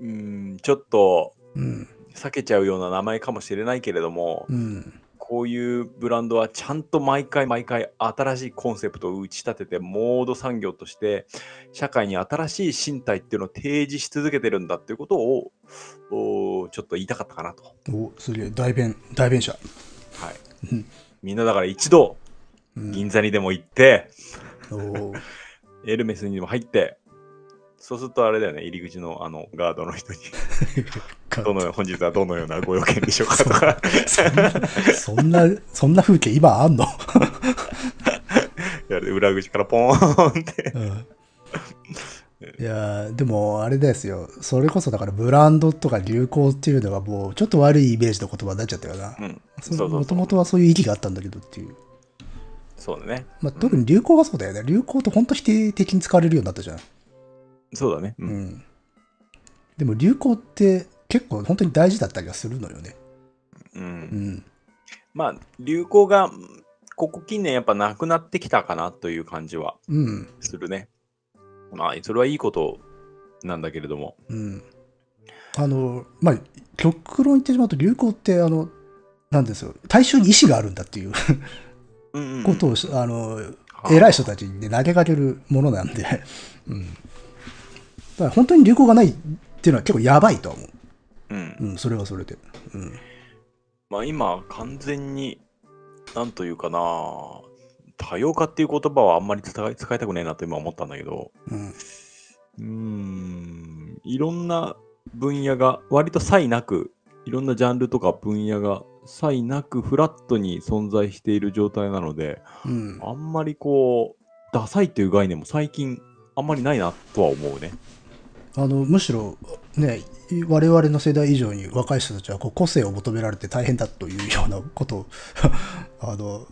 うん、ちょっとうん。避けちゃうような名前かもしれないけれども、うん。こういうブランドはちゃんと毎回毎回新しいコンセプトを打ち立ててモード産業として社会に新しい身体っていうのを提示し続けてるんだっていうことをおちょっと言いたかったかなと。お、すげえ、代弁、代弁者。はい。うん、みんなだから一度うん。銀座にでも行って、お エルメスにでも入ってそうするとあれだよね入り口のあのガードの人に どの本日はどのようなご用件でしょうかとかそんな、そんな風景今あんの、裏口からポーンってうん、いやーでもあれですよ。それこそだからブランドとか流行っていうのがもうちょっと悪いイメージの言葉になっちゃったよな。もともとはそういう意義があったんだけどっていう。そうだねまあ、特に流行はそうだよね。流行って本当否定的に使われるようになったじゃん。そうだねううんん。でも流行って結構本当に大事だったりはするのよね。う。うんん。まあ、流行が、ここ近年やっぱなくなってきたかなという感じはうん。するね。まあ、それはいいことなんだけれども。うん。あの、まあ、極論言ってしまうと、流行って、あの、なんですよ。大衆に意志があるんだっていううんうんうんことをし、あの、偉い人たちに、ね、投げかけるものなんで、うん。だから本当に流行がないっていうのは結構やばいとは思う。うんうん、それはそれで。うん。まあ今完全になんというかな多様化っていう言葉はあんまり使いたくねえなと今思ったんだけどうん。んいろんな分野が割と差異なくいろんなジャンルとか分野が差異なくフラットに存在している状態なのでうん。あんまりこうダサいっていう概念も最近あんまりないなとは思うね。あの、むしろ、ね、我々の世代以上に若い人たちはこう個性を求められて大変だというようなことを あの、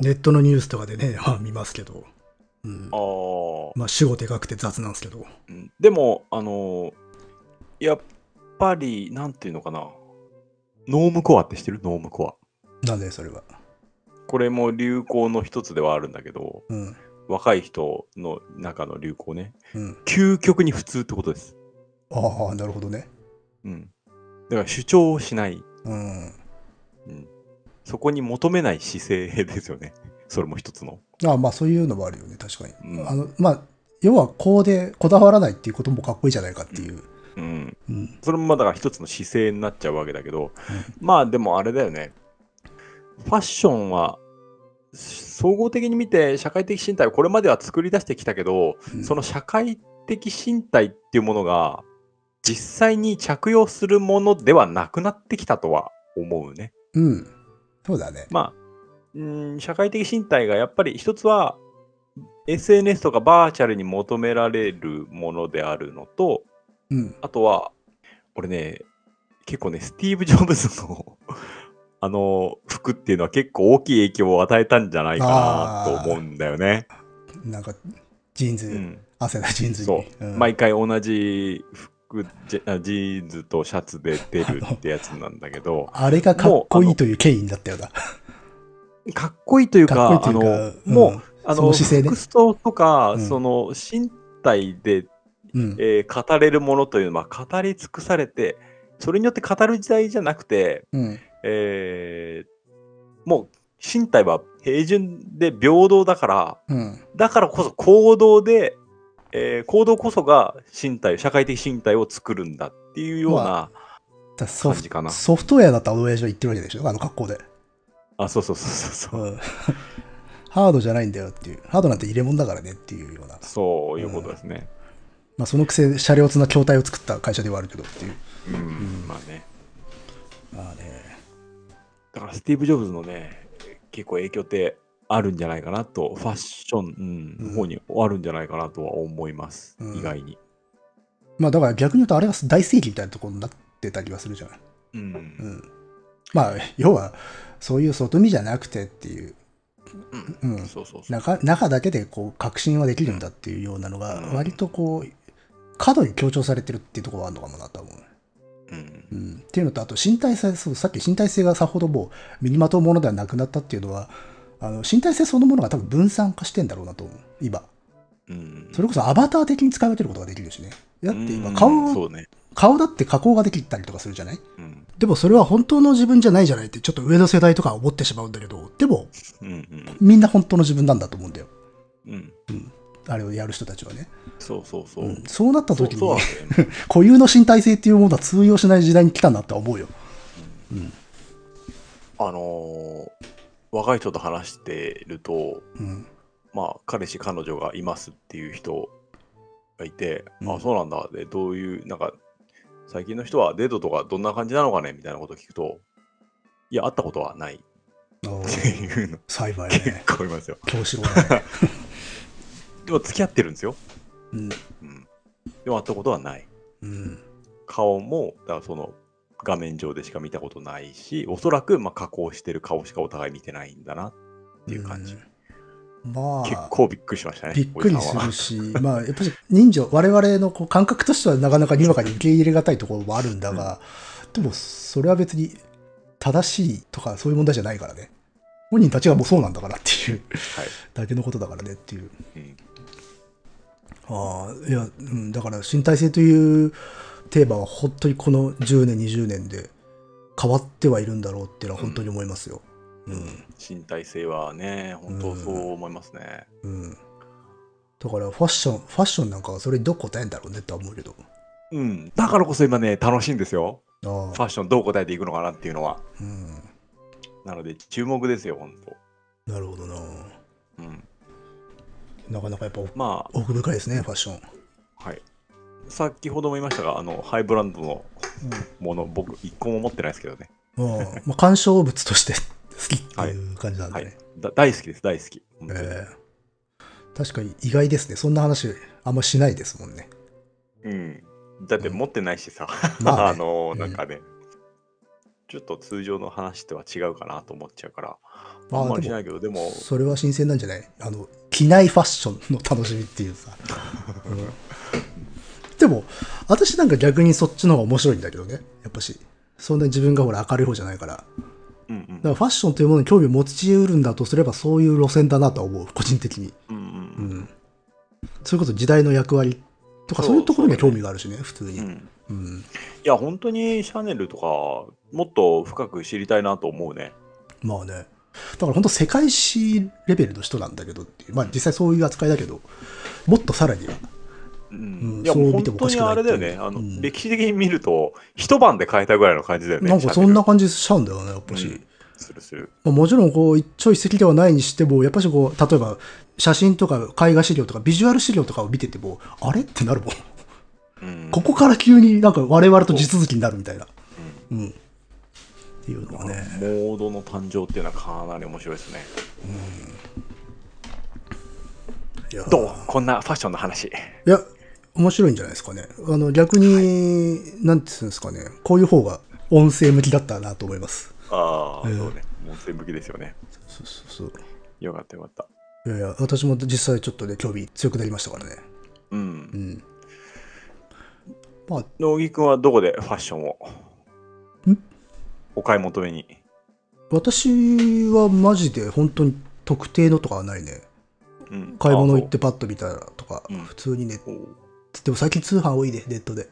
ネットのニュースとかでね、ま あ見ますけど。うんあ。ーまあ、主語でかくて雑なんですけど。うんでも、あのーやっぱり、なんていうのかな。ノームコアって知ってる？ノームコア。なんでそれは。これも流行の一つではあるんだけど、うん。若い人の中の流行ね。うん。究極に普通ってことです。ああ、なるほどね。うん。だから主張をしない。うん。うん。そこに求めない姿勢ですよね。それも一つの。ああまあそういうのもあるよね、確かに。うんあの、まあ、要はこうでこだわらないっていうこともかっこいいじゃないかっていう。うん。うん。それもまあだから一つの姿勢になっちゃうわけだけど、まあでもあれだよね。ファッションは総合的に見て社会的身体をこれまでは作り出してきたけど、うんその社会的身体っていうものが実際に着用するものではなくなってきたとは思うね。うん。そうだね。まあ、うん社会的身体がやっぱり一つは SNS とかバーチャルに求められるものであるのと、うん。あとは、俺ね、結構ね、スティーブ・ジョブズのあの服っていうのは結構大きい影響を与えたんじゃないかなと思うんだよね。なんか、ジーンズ、うん、汗だジーンズに。そう、ん毎回同じ服ジーンズとシャツで出るってやつなんだけど、あれがかっこいいという権威だったよな。かっこいいというか、かっこいいというかあの、うんもう、あの、姿勢ね服装とか、うんその身体で、うん。えー語れるものというのは語り尽くされて、それによって語る時代じゃなくて、うん。えーもう身体は平準で平等だから、うん。だからこそ行動で、えー行動こそが身体、社会的身体を作るんだっていうような、だソフ感じかなソフトウェアだったら親父は言ってるわけでしょ？あの格好で。あ、そうそうそうそうそう、うん。ハードじゃないんだよっていう。ハードなんて入れ物だからねっていうような。そういうことですね。まあそのくせ、車両つな筐体を作った会社ではあるけどっていう。うん、まあね。まあね。だからスティーブ・ジョブズのね、結構影響ってあるんじゃないかなと、ファッション、の方にあるんじゃないかなとは思います、うん意外に。まあだから逆に言うとあれが大正義みたいなところになってたりはするじゃない。うんうん。まあ要はそういう外見じゃなくてっていう。中中だけでこう確信はできるんだっていうようなのがうん割とこう過度に強調されてるっていうところはあるのかもなとは思う。うん。うん、っていうのとあと身体性そうさっき身体性がさほどもう身にまとうものではなくなったっていうのはあの身体性そのものが多分分散化してんだろうなと思う。今。うん。それこそアバター的に使い分けることができるしね。だって今うん。顔そうね。顔だって加工ができたりとかするじゃない？うん。でもそれは本当の自分じゃないじゃないってちょっと上の世代とかは思ってしまうんだけどでもうんうん。みんな本当の自分なんだと思うんだよ。うん。あれをやる人たちはね、そうそうそう。うん。そうなった時にそう 固有の身体性っていうものは通用しない時代に来たなとは思うよ。あのー若い人と話してると、うん。まあ、彼氏、彼女がいますっていう人がいて、うん。あ、そうなんだ。で、どういう、なんか、最近の人はデートとかどんな感じなのかね？みたいなことを聞くと、いや、会ったことはない。おってーいうの。幸い 結ね構いますよ。京志郎でも、付き合ってるんですよ。うんうん。でも、会ったことはない。うん顔も、だからその、画面上でしか見たことないし、おそらく、まあ、加工してる顔しかお互い見てないんだなっていう感じ。うんまあ結構びっくりしましたね。びっくりするし、まあ、やっぱり人情、我々のこう感覚としてはなかなかにわかに受け入れがたいところもあるんだが、でも、それは別に正しいとかそういう問題じゃないからね。本人たちがもうそうなんだからっていうはい。だけのことだからねっていう。うんああ、いや、うん、だから身体性というテーマは本当にこの10年、20年で変わってはいるんだろうっていうのは本当に思いますよ。うん。身体性はね、本当そう思いますね。うん。だからファッション、ファッションなんかはそれにどう答えんだろうねって思うけど。うん。だからこそ今ね、楽しいんですよ。あファッションどう答えていくのかなっていうのは。うん。なので、注目ですよ、本なるほどな。当。うん。なかなかやっぱま奥深いですね、ファッション。あ、はい。先ほども言いましたが、あの、ハイブランドのもの、僕、一個も持ってないですけどね。うん。まあ、鑑賞物として 好きっていう感じなんはいでね。。だ大好きです、大好き。ええ確かに意外ですね。そんな話あんましないですもんね。うん。だって持ってないしさ、まあね あの、なんかね、ちょっと通常の話とは違うかなと思っちゃうから、ああんまりしないけど、でも、それは新鮮なんじゃない？あの、着ないファッションの楽しみっていうさ。うんでも、私なんか逆にそっちの方が面白いんだけどね。やっぱし。そんなに自分がほら明るい方じゃないから。うんうんだからファッションというものに興味を持ち得るんだとすればそういう路線だなとは思う、個人的に。うんうんううんん。それこそ時代の役割とかそういうところには興味があるしね、普通に。うんうん。いや、本当にシャネルとか、もっと深く知りたいなと思うね。まあね。だから本当世界史レベルの人なんだけどっていう。まあ実際そういう扱いだけど、もっとさらには。うんうんいや、そう見てもおかしくないあれだよね。あの、うん歴史的に見ると、一晩で変えたぐらいの感じだよね。なんかそんなシ感じしちゃうんだよね、やっぱし。うんするする。まあもちろんこう一朝一夕ではないにしても、やっぱしこう、例えば写真とか絵画資料とかビジュアル資料とかを見てても、あれってなるもん。うんここから急になんか我々と地続きになるみたいな。うん。っていうのはね。モードの誕生っていうのはかなり面白いですね。いやどう？こんなファッションの話。いや、面白いんじゃないですかね。あの、逆に、なんていうんですかね。こういう方が音声向きだったなと思います。ああ、ええそうね。もう全部きですよね。そうそうそう。よかったよかった。いやいや、私も実際ちょっとね、興味強くなりましたからね。う。うんん。まあ、野木くんはどこでファッションを？んお買い求めに私はマジで本当に特定のとかはないね。うん買い物行ってパッと見たらとか、うん普通にね、うでも最近通販多いで、ネットで。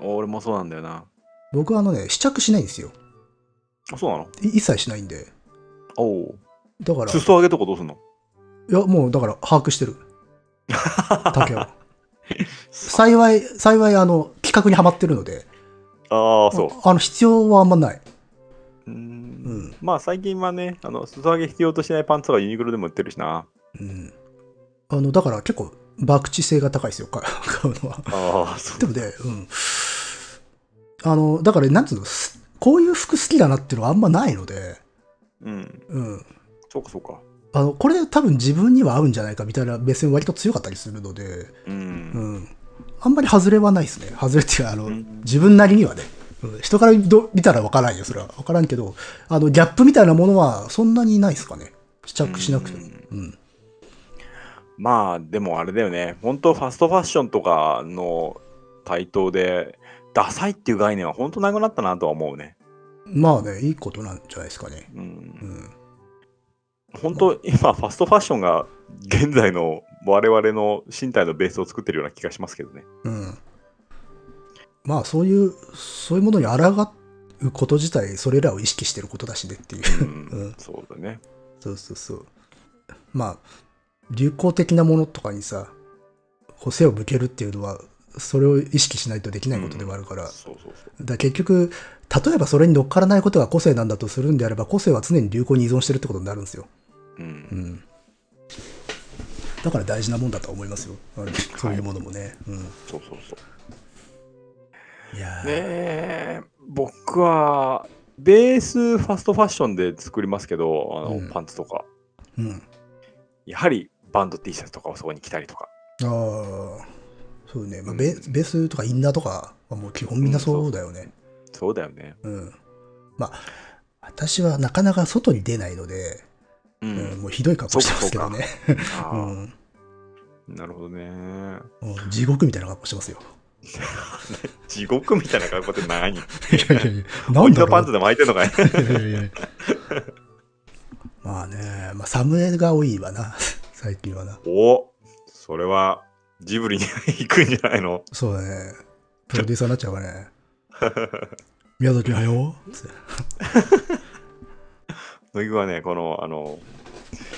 お俺もそうなんだよな。僕はあのね、試着しないんですよ。あ、そうなの？い一切しないんで。おお。だから、い裾上げとかどうすんの？や、もうだから把握してる。竹は。幸い、幸い、あの、企画にはまってるので、ああ、そう。あの、必要はあんまない。うんん。まあ最近はね、あの、裾上げ必要としないパンツとかユニクロでも売ってるしな。うん。あの、だから結構、博打性が高いですよ、買うのは。ああ、そう。でもね、うん。あの、だから、なんつうの、すこういう服好きだなっていうのはあんまないので、うん。うん。そうかそうか。あの、これ多分自分には合うんじゃないかみたいな目線割と強かったりするので、う。うんん。あんまり外れはないですね。外れっていうか、あの、うん自分なりにはね。うん人からど見たら分からんよ、それは。分からんけど、あの、ギャップみたいなものはそんなにないですかね。試着しなくても。うん。まあ、でもあれだよね。本当ファストファッションとかの台頭で、ダサいっていう概念は本当なくなったなとは思うね。まあね、いいことなんじゃないですかね。う。うんん。本当今、ファストファッションが現在の我々の身体のベースを作ってるような気がしますけどね。うん。まあ、そういう、そういうものに抗うこと自体、それらを意識してることだしねっていう。うんうんそうだね。そうそうそう。まあ、流行的なものとかにさ、こう背を向けるっていうのは、それを意識しないとできないことではあるから。だ結局、例えばそれに乗っからないことが個性なんだとするんであれば、個性は常に流行に依存してるってことになるんですよ。う。うんん。だから大事なもんだと思いますよ。そういうものもね。うん。そうそうそう。ねえ、僕は、ベースファストファッションで作りますけど、あの、うんパンツとか。うん。やはりバンド T シャツとかをそこに着たりとか。ああ、そうね。まあ、ベベースとかインナーとかはもう基本みんなそうだよね。そうだよね。うん。まあ、私はなかなか外に出ないので、ううんもうひどい格好してますけどね。あうーんなるほどね。地獄みたいな格好してますよ。地獄みたいな格好って何？いやいやいや、なんだろパンツでも履いてんのかい？いやいやいや まあね、まあ、サムネが多いわな、最近はな。おそれはジブリに行くんじゃないの？そうだね。プロデューサーになっちゃうからね。宮崎駿？乃木はね、この、あの、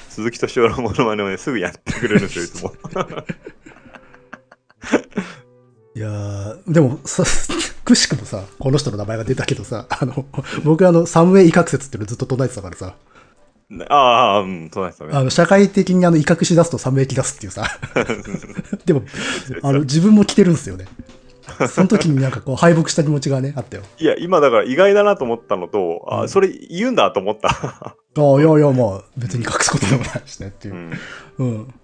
鈴木敏夫のモノマネをね、すぐやってくれるんですよ、いつも。いやー、でもさ、くしくもさ、この人の名前が出たけどさ、あの、僕あの、サムウェイ威嚇説っていうのずっと唱えてたからさ、ああ、うん、そうなんですよね。あの、社会的にあの、威嚇し出すとサムウェイ来出すっていうさ、でも、あの、自分も来てるんですよね。その時になんかこう、敗北した気持ちがね、あったよ。いや、今だから意外だなと思ったのと、あうんそれ言うんだと思った。ああ、いやいや、まあ、別に隠すことでもないしねっていうう。ん、うん。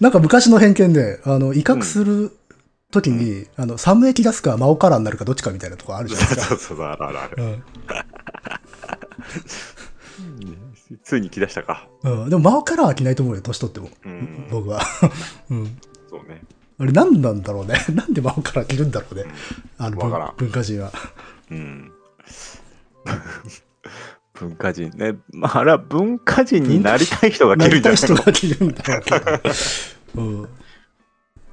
なんか昔の偏見で、あの、威嚇する時に、あの、サムエキ出すか、マオカラーになるかどっちかみたいなとこあるじゃないですか。そうそうそう、あるあるある。うん。ついに来だしたか。うん。でも、マオカラーは着ないと思うよ、年取っても。うん、僕は。うん。そうね。あれ、何なんだろうね。なんでマオカラー着るんだろうね。あの、わからん文文化人は。うん。文化人ね。まあ、あれは文化人になりたい人がな来るんりたじゃないいの人が着るんだろうけど。うん。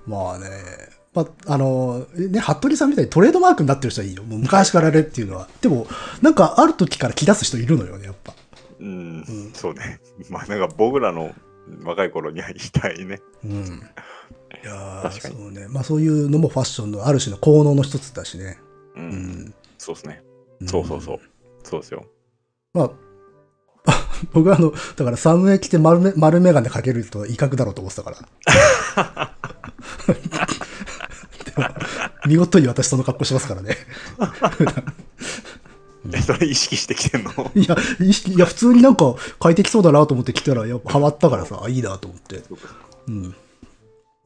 まあね。まあ、あの、ね、服部さんみたいにトレードマークになってる人はいいよ。もう昔からねっていうのは。でも、なんかある時から着出す人いるのよね、やっぱ。うん、んそうね。まあ、なんか僕らの若い頃にはいたいね。うん。いやー確かにそうね。まあそういうのもファッションのある種の効能の一つだしね。う。うんん。そうですね。そうそうそう。そうですよ。まあ、僕はあの、だからサムエ着て丸め丸眼鏡かけると威嚇だろうと思ってたから。見事に私その格好しますからね。えそれ意識してきてんの？いや、意識いや、普通になんか快適そうだなと思って着たら、やっぱハマったからさ、あいいなと思って。うん。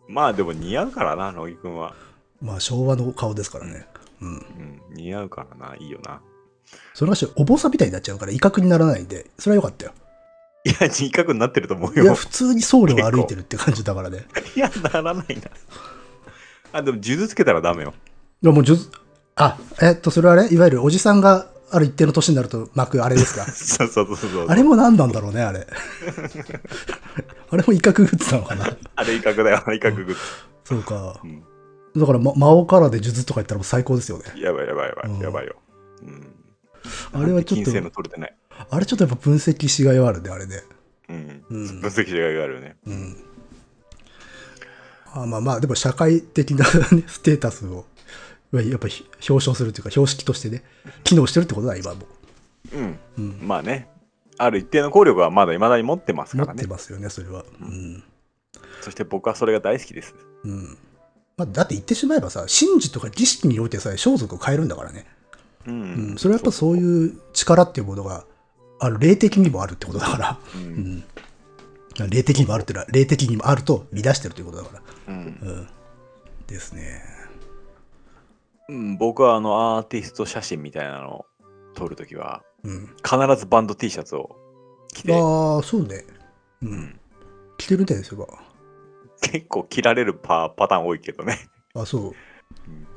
まあでも似合うからな、乃木くんは。まあ昭和の顔ですからね。うん。うん、似合うからな、いいよな。それがし、お坊さんみたいになっちゃうから威嚇にならないんで、それはよかったよ。いや、人格になってると思ういや、よ。普通に僧侶が歩いてるって感じだからね。いや、ならないな。あ、でも、数珠つけたらダメよ。いや、もう、じゅあ、えっと、それはね、いわゆるおじさんがある一定の年になると巻くあれですか？そうそうそうそう。あれも何なんだろうね、あれ。あれも威嚇グッズなのかな？あれ威嚇だよ、威嚇グッズ。そうか。うんだから、ま、魔王カラーで数珠とか言ったらもう最高ですよね。やばいやばいやばうんい、やばいよ。うん。あれはちょっと金星の取れてない。あれちょっとやっぱ分析しがいはあるね、あれね。うん。うん分析しがいがあるよね。うん。あまあまあ、でも社会的な、ね、ステータスを、やっぱり表彰するというか、標識としてね、機能してるってことだ、今も。うん。うん。まあね。ある一定の効力はまだ未だに持ってます持っからね。てますよね、それは。うん。そして僕はそれが大好きです。うん。まあ、だって言ってしまえばさ、神事とか儀式においてさえ装束を変えるんだからね。ううんん。それはやっぱそういう力っていうものが、ある、霊的にもあるってことだから。う。うんん。霊的にもあるっていうのは、霊的にもあると見出してるということだから。うんうん。ですね。うん、僕はあのアーティスト写真みたいなのを撮るときは、うん。必ずバンド T シャツを着て、ああ、そうね。う。うんん、着てるみたいですよ。結構着られるパパターン多いけどね。あ、そう。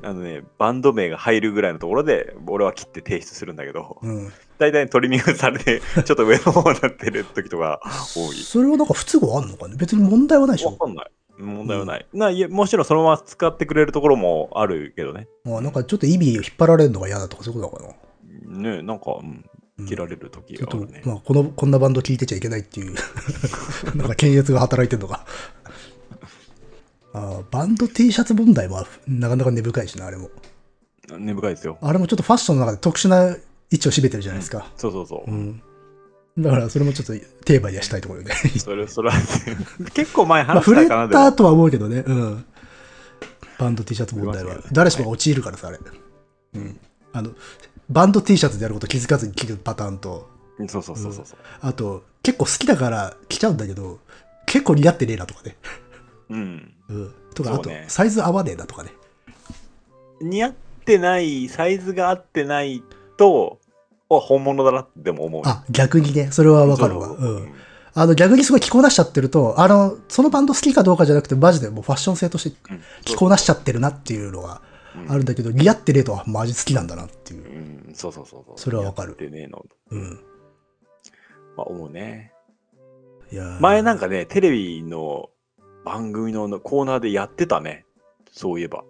あのね、バンド名が入るぐらいのところで、俺は切って提出するんだけど、うん。大体トリミングされて、ちょっと上の方になってる時とか多い。それはなんか不都合あんのかね？別に問題はないでしょわかんない。問題はない。ないやもちろんそのまま使ってくれるところもあるけどね。あなんかちょっと意味を引っ張られるのが嫌だとかそういうことなのかなねなんか、うんうん切られる時ちょっとがあるね。、まあ、この、こんなバンド聴いてちゃいけないっていう、なんか検閲が働いてるのか。あバンド T シャツ問題はなかなか根深いしな、あれも。根深いですよ。あれもちょっとファッションの中で特殊な位置を占めてるじゃないですか。そうそうそう。うん。だからそれもちょっとテーマにはしたいところよね。それ、それは、結構前まあ、話し触れたかな、でも。たとは思うけどね。うん。バンド T シャツ問題は。誰しもが陥るからさ、あれ。うん。あの、バンド T シャツでやること気づかずに着るパターンと、そうそうそうそう。あと、結構好きだから着ちゃうんだけど、結構似合ってねえなとかね。うん。うん。とか、あとサイズ合わねえなとかね。似合ってない、サイズが合ってないと、あ本物だなっても思う。あ、逆にね、それはわかるわ。そううん。あの、逆にすごい着こなしちゃってると、あの、そのバンド好きかどうかじゃなくて、マジでもうファッション性としてうん着こなしちゃってるなっていうのがうんあるんだけど、似合ってねえとはマジ好きなんだなっていうう。ん、そうそうそうそう。それはわかるやってねえの。うん。まあ、思うね。いやー前なんかね、テレビの番組のコーナーでやってたね。そういえば。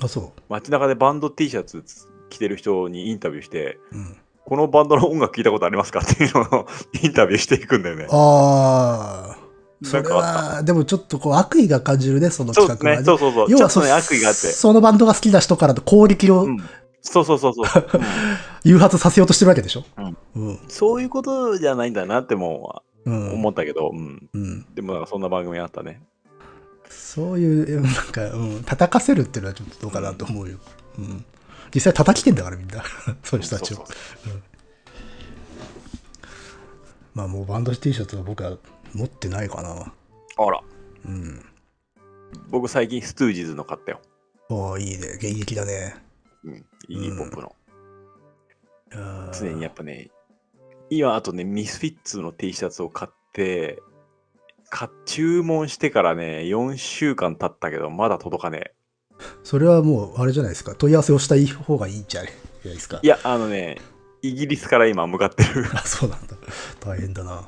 あ、そ街中でバンド T シャツ着てる人にインタビューして、う。うん。このバンドの音楽聞いたことありますかっていうのをインタビューしていくんだよね。ああ。それは、でもちょっとこう悪意が感じるね、その。企画はね。そうそうそう。要はそね、悪意があって。そのバンドが好きな人からの攻撃をうんそうそうそうそう、うん誘発させようとしてるわけでしょ？うん。そういうことじゃないんだなってもうん。思ったけど、うん。うん。でもなんかそんな番組あったね。そういう、なんか、うん、叩かせるっていうのはちょっとどうかなと思うよ。うん。実際叩きてんだからみんな。そういう人たちをまあもうバンド T シャツは僕は持ってないかな。あら、うん。僕最近ストゥージーズの買ったよ。おーいいね。現役だね。うん。イギーポップの。いやー常にやっぱね、今あとね、ミスフィッツの T シャツを買って、か注文してからね、4週間経ったけど、まだ届かねそれはもう、あれじゃないですか。問い合わせをした方がいいんじゃないですかえ。い。や、あのね、イギリスから今向かってる。あ、そうなんだ。大変だな。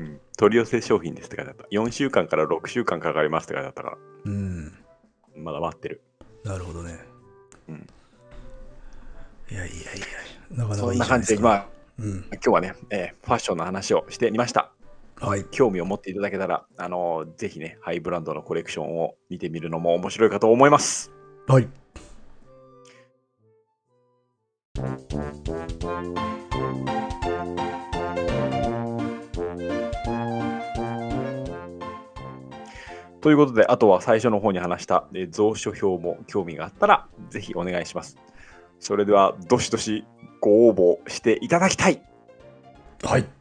うん取り寄せ商品ですって書いてあった。4週間から6週間かかりますって書いてあったから、うん。まだ待ってる。なるほどね。うんいやいやいや、なかなそかいいんな感じで、じゃないですか。まあ、うん。今日はね、えーファッションの話をしてみました。はい。興味を持っていただけたら、あのーぜひね、ハイブランドのコレクションを見てみるのも面白いかと思います。はい。ということで、あとは最初の方に話した、えー蔵書表も興味があったら、ぜひお願いします。それでは、どしどしご応募していただきたい。はい。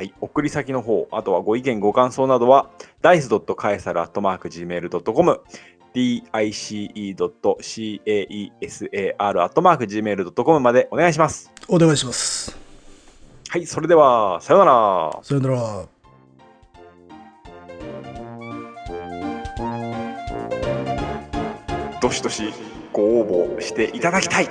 はい、送り先の方、あとはご意見、ご感想などは、dice.caesar.gmail.com、dice.caesar.gmail.com までお願いします。お願いします。はい、それでは、さようなら。さよなら。どしどしご応募していただきたい。